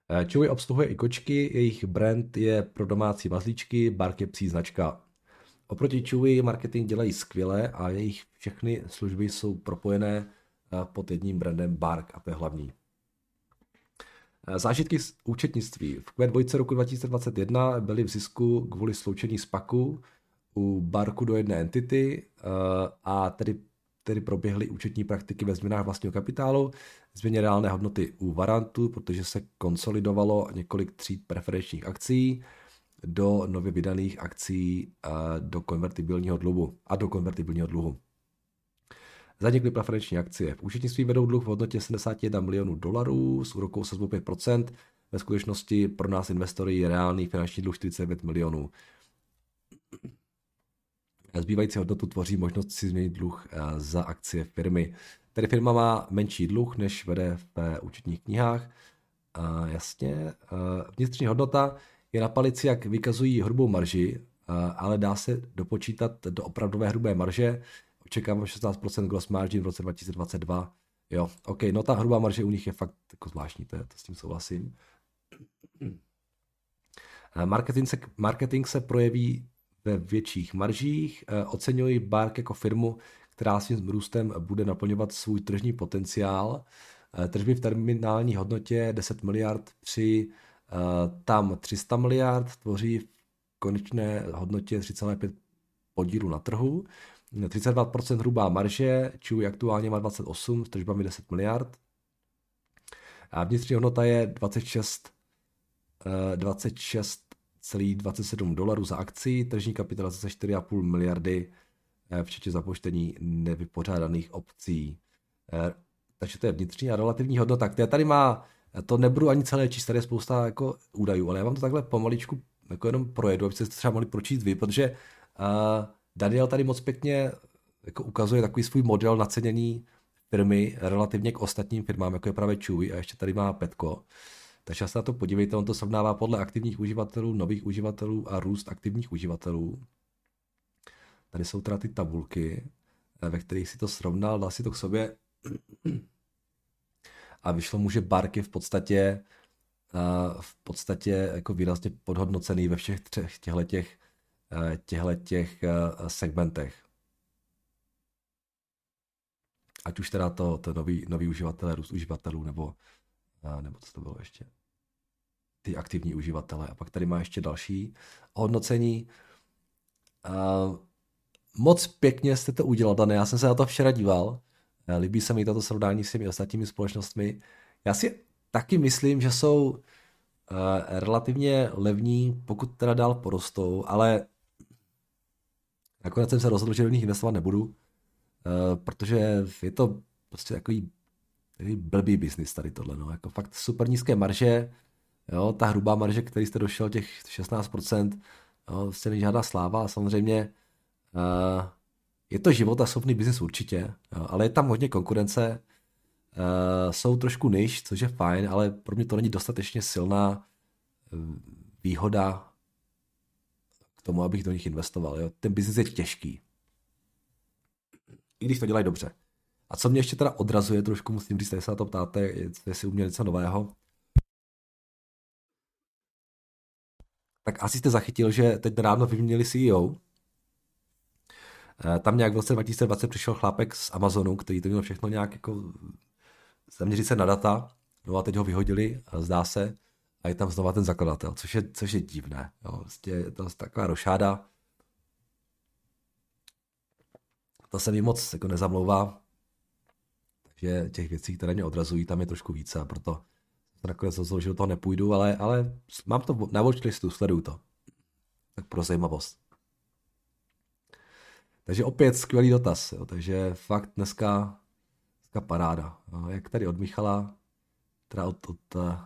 Eh, Chewy obsluhuje i kočky, jejich brand je pro domácí mazlíčky, Bark je psí značka. Oproti Chewy marketing dělají skvěle a jejich všechny služby jsou propojené eh, pod jedním brandem Bark a to je hlavní. Eh, zážitky z účetnictví. V Q2 roku 2021 byly v zisku kvůli sloučení SPACu u Barku do jedné entity a tedy tedy proběhly účetní praktiky ve změnách vlastního kapitálu, změně reálné hodnoty u Varantu, protože se konsolidovalo několik tří preferenčních akcí do nově vydaných akcí do konvertibilního dluhu a do konvertibilního dluhu. Zanikly preferenční akcie. V účetnictví vedou dluh v hodnotě 71 milionů dolarů s úrokou sazbou 5%. Ve skutečnosti pro nás investory je reálný finanční dluh 49 milionů. Zbývající hodnotu tvoří možnost si změnit dluh eh, za akcie firmy. Tedy firma má menší dluh, než vede v účetních knihách. A jasně, eh, vnitřní hodnota je na palici, jak vykazují hrubou marži, eh, ale dá se dopočítat do opravdové hrubé marže. Očekávám 16% gross margin v roce 2022. Jo, OK, no ta hrubá marže u nich je fakt jako zvláštní, to, je, to s tím souhlasím. Marketing se, marketing se projeví ve větších maržích. Eh, oceňuji Bark jako firmu, která svým růstem bude naplňovat svůj tržní potenciál. Eh, tržby v terminální hodnotě 10 miliard při eh, tam 300 miliard tvoří v konečné hodnotě 3,5 podílu na trhu. 32% hrubá marže, Chewy aktuálně má 28 s tržbami 10 miliard. A vnitřní hodnota je 26, 26 27 dolarů za akci, tržní kapitalizace 4,5 miliardy, eh, včetně započtení nevypořádaných opcí. Eh, takže to je vnitřní a relativní hodnota, která tady má, to nebudu ani celé číst, tady je spousta jako údajů, ale já vám to takhle pomaličku jako jenom projedu, abyste to třeba mohli pročíst vy, protože uh, Daniel tady moc pěkně jako ukazuje takový svůj model nacenění firmy relativně k ostatním firmám, jako je právě Chewy a ještě tady má Petko. Takže se na to podívejte, on to srovnává podle aktivních uživatelů, nových uživatelů a růst aktivních uživatelů. Tady jsou teda ty tabulky, eh, ve kterých si to srovnal, dal si to k sobě a vyšlo mu, že Bark je v podstatě eh, v podstatě jako výrazně podhodnocený ve všech třech těchto těch těchto těch segmentech. Ať už teda to, to nový, nový uživatelé, růst uživatelů, nebo, nebo co to bylo ještě? Ty aktivní uživatelé. A pak tady má ještě další hodnocení. Moc pěkně jste to udělal, Dane. Já jsem se na to včera díval. Líbí se mi toto srovnání s těmi ostatními společnostmi. Já si taky myslím, že jsou uh, relativně levní, pokud teda dál porostou, ale nakonec jsem se rozhodl, že do nich investovat nebudu, uh, protože je to prostě takový, takový blbý biznis tady tohle, no. jako fakt super nízké marže, jo, ta hrubá marže, který jste došel, těch 16%, jo, prostě není žádná sláva a samozřejmě uh, je to život a schopný biznis určitě, jo, ale je tam hodně konkurence, uh, jsou trošku niž, což je fajn, ale pro mě to není dostatečně silná uh, výhoda k tomu, abych do nich investoval. Jo. Ten biznis je těžký. I když to dělají dobře. A co mě ještě teda odrazuje, trošku musím říct, se na to ptáte, jestli u mě něco nového, tak asi jste zachytil, že teď ráno vyměnili CEO. Eh, tam nějak v roce 2020 přišel chlápek z Amazonu, který to měl všechno nějak jako zaměřit se na data, no a teď ho vyhodili, zdá se, a je tam znova ten zakladatel, což je, což je divné. Jo. Vlastně je to taková rošáda. To se mi moc jako nezamlouvá, takže těch věcí, které mě odrazují, tam je trošku více a proto nakonec rozhodl, že do toho nepůjdu, ale, ale mám to na watchlistu, sleduju to. Tak pro zajímavost. Takže opět skvělý dotaz, jo. takže fakt dneska Dneska paráda. No, jak tady od Michala, teda od, od eh,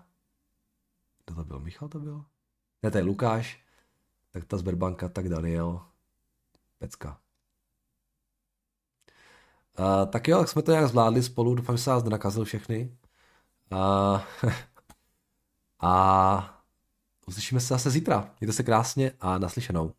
kdo to byl? Michal to byl? Ne, to je Lukáš, tak ta Sberbanka, tak Daniel, Pecka. Uh, tak jo, tak jsme to nějak zvládli spolu, doufám, že se vás nenakazil všechny. Uh, a uslyšíme se zase zítra. Mějte se krásně a naslyšenou.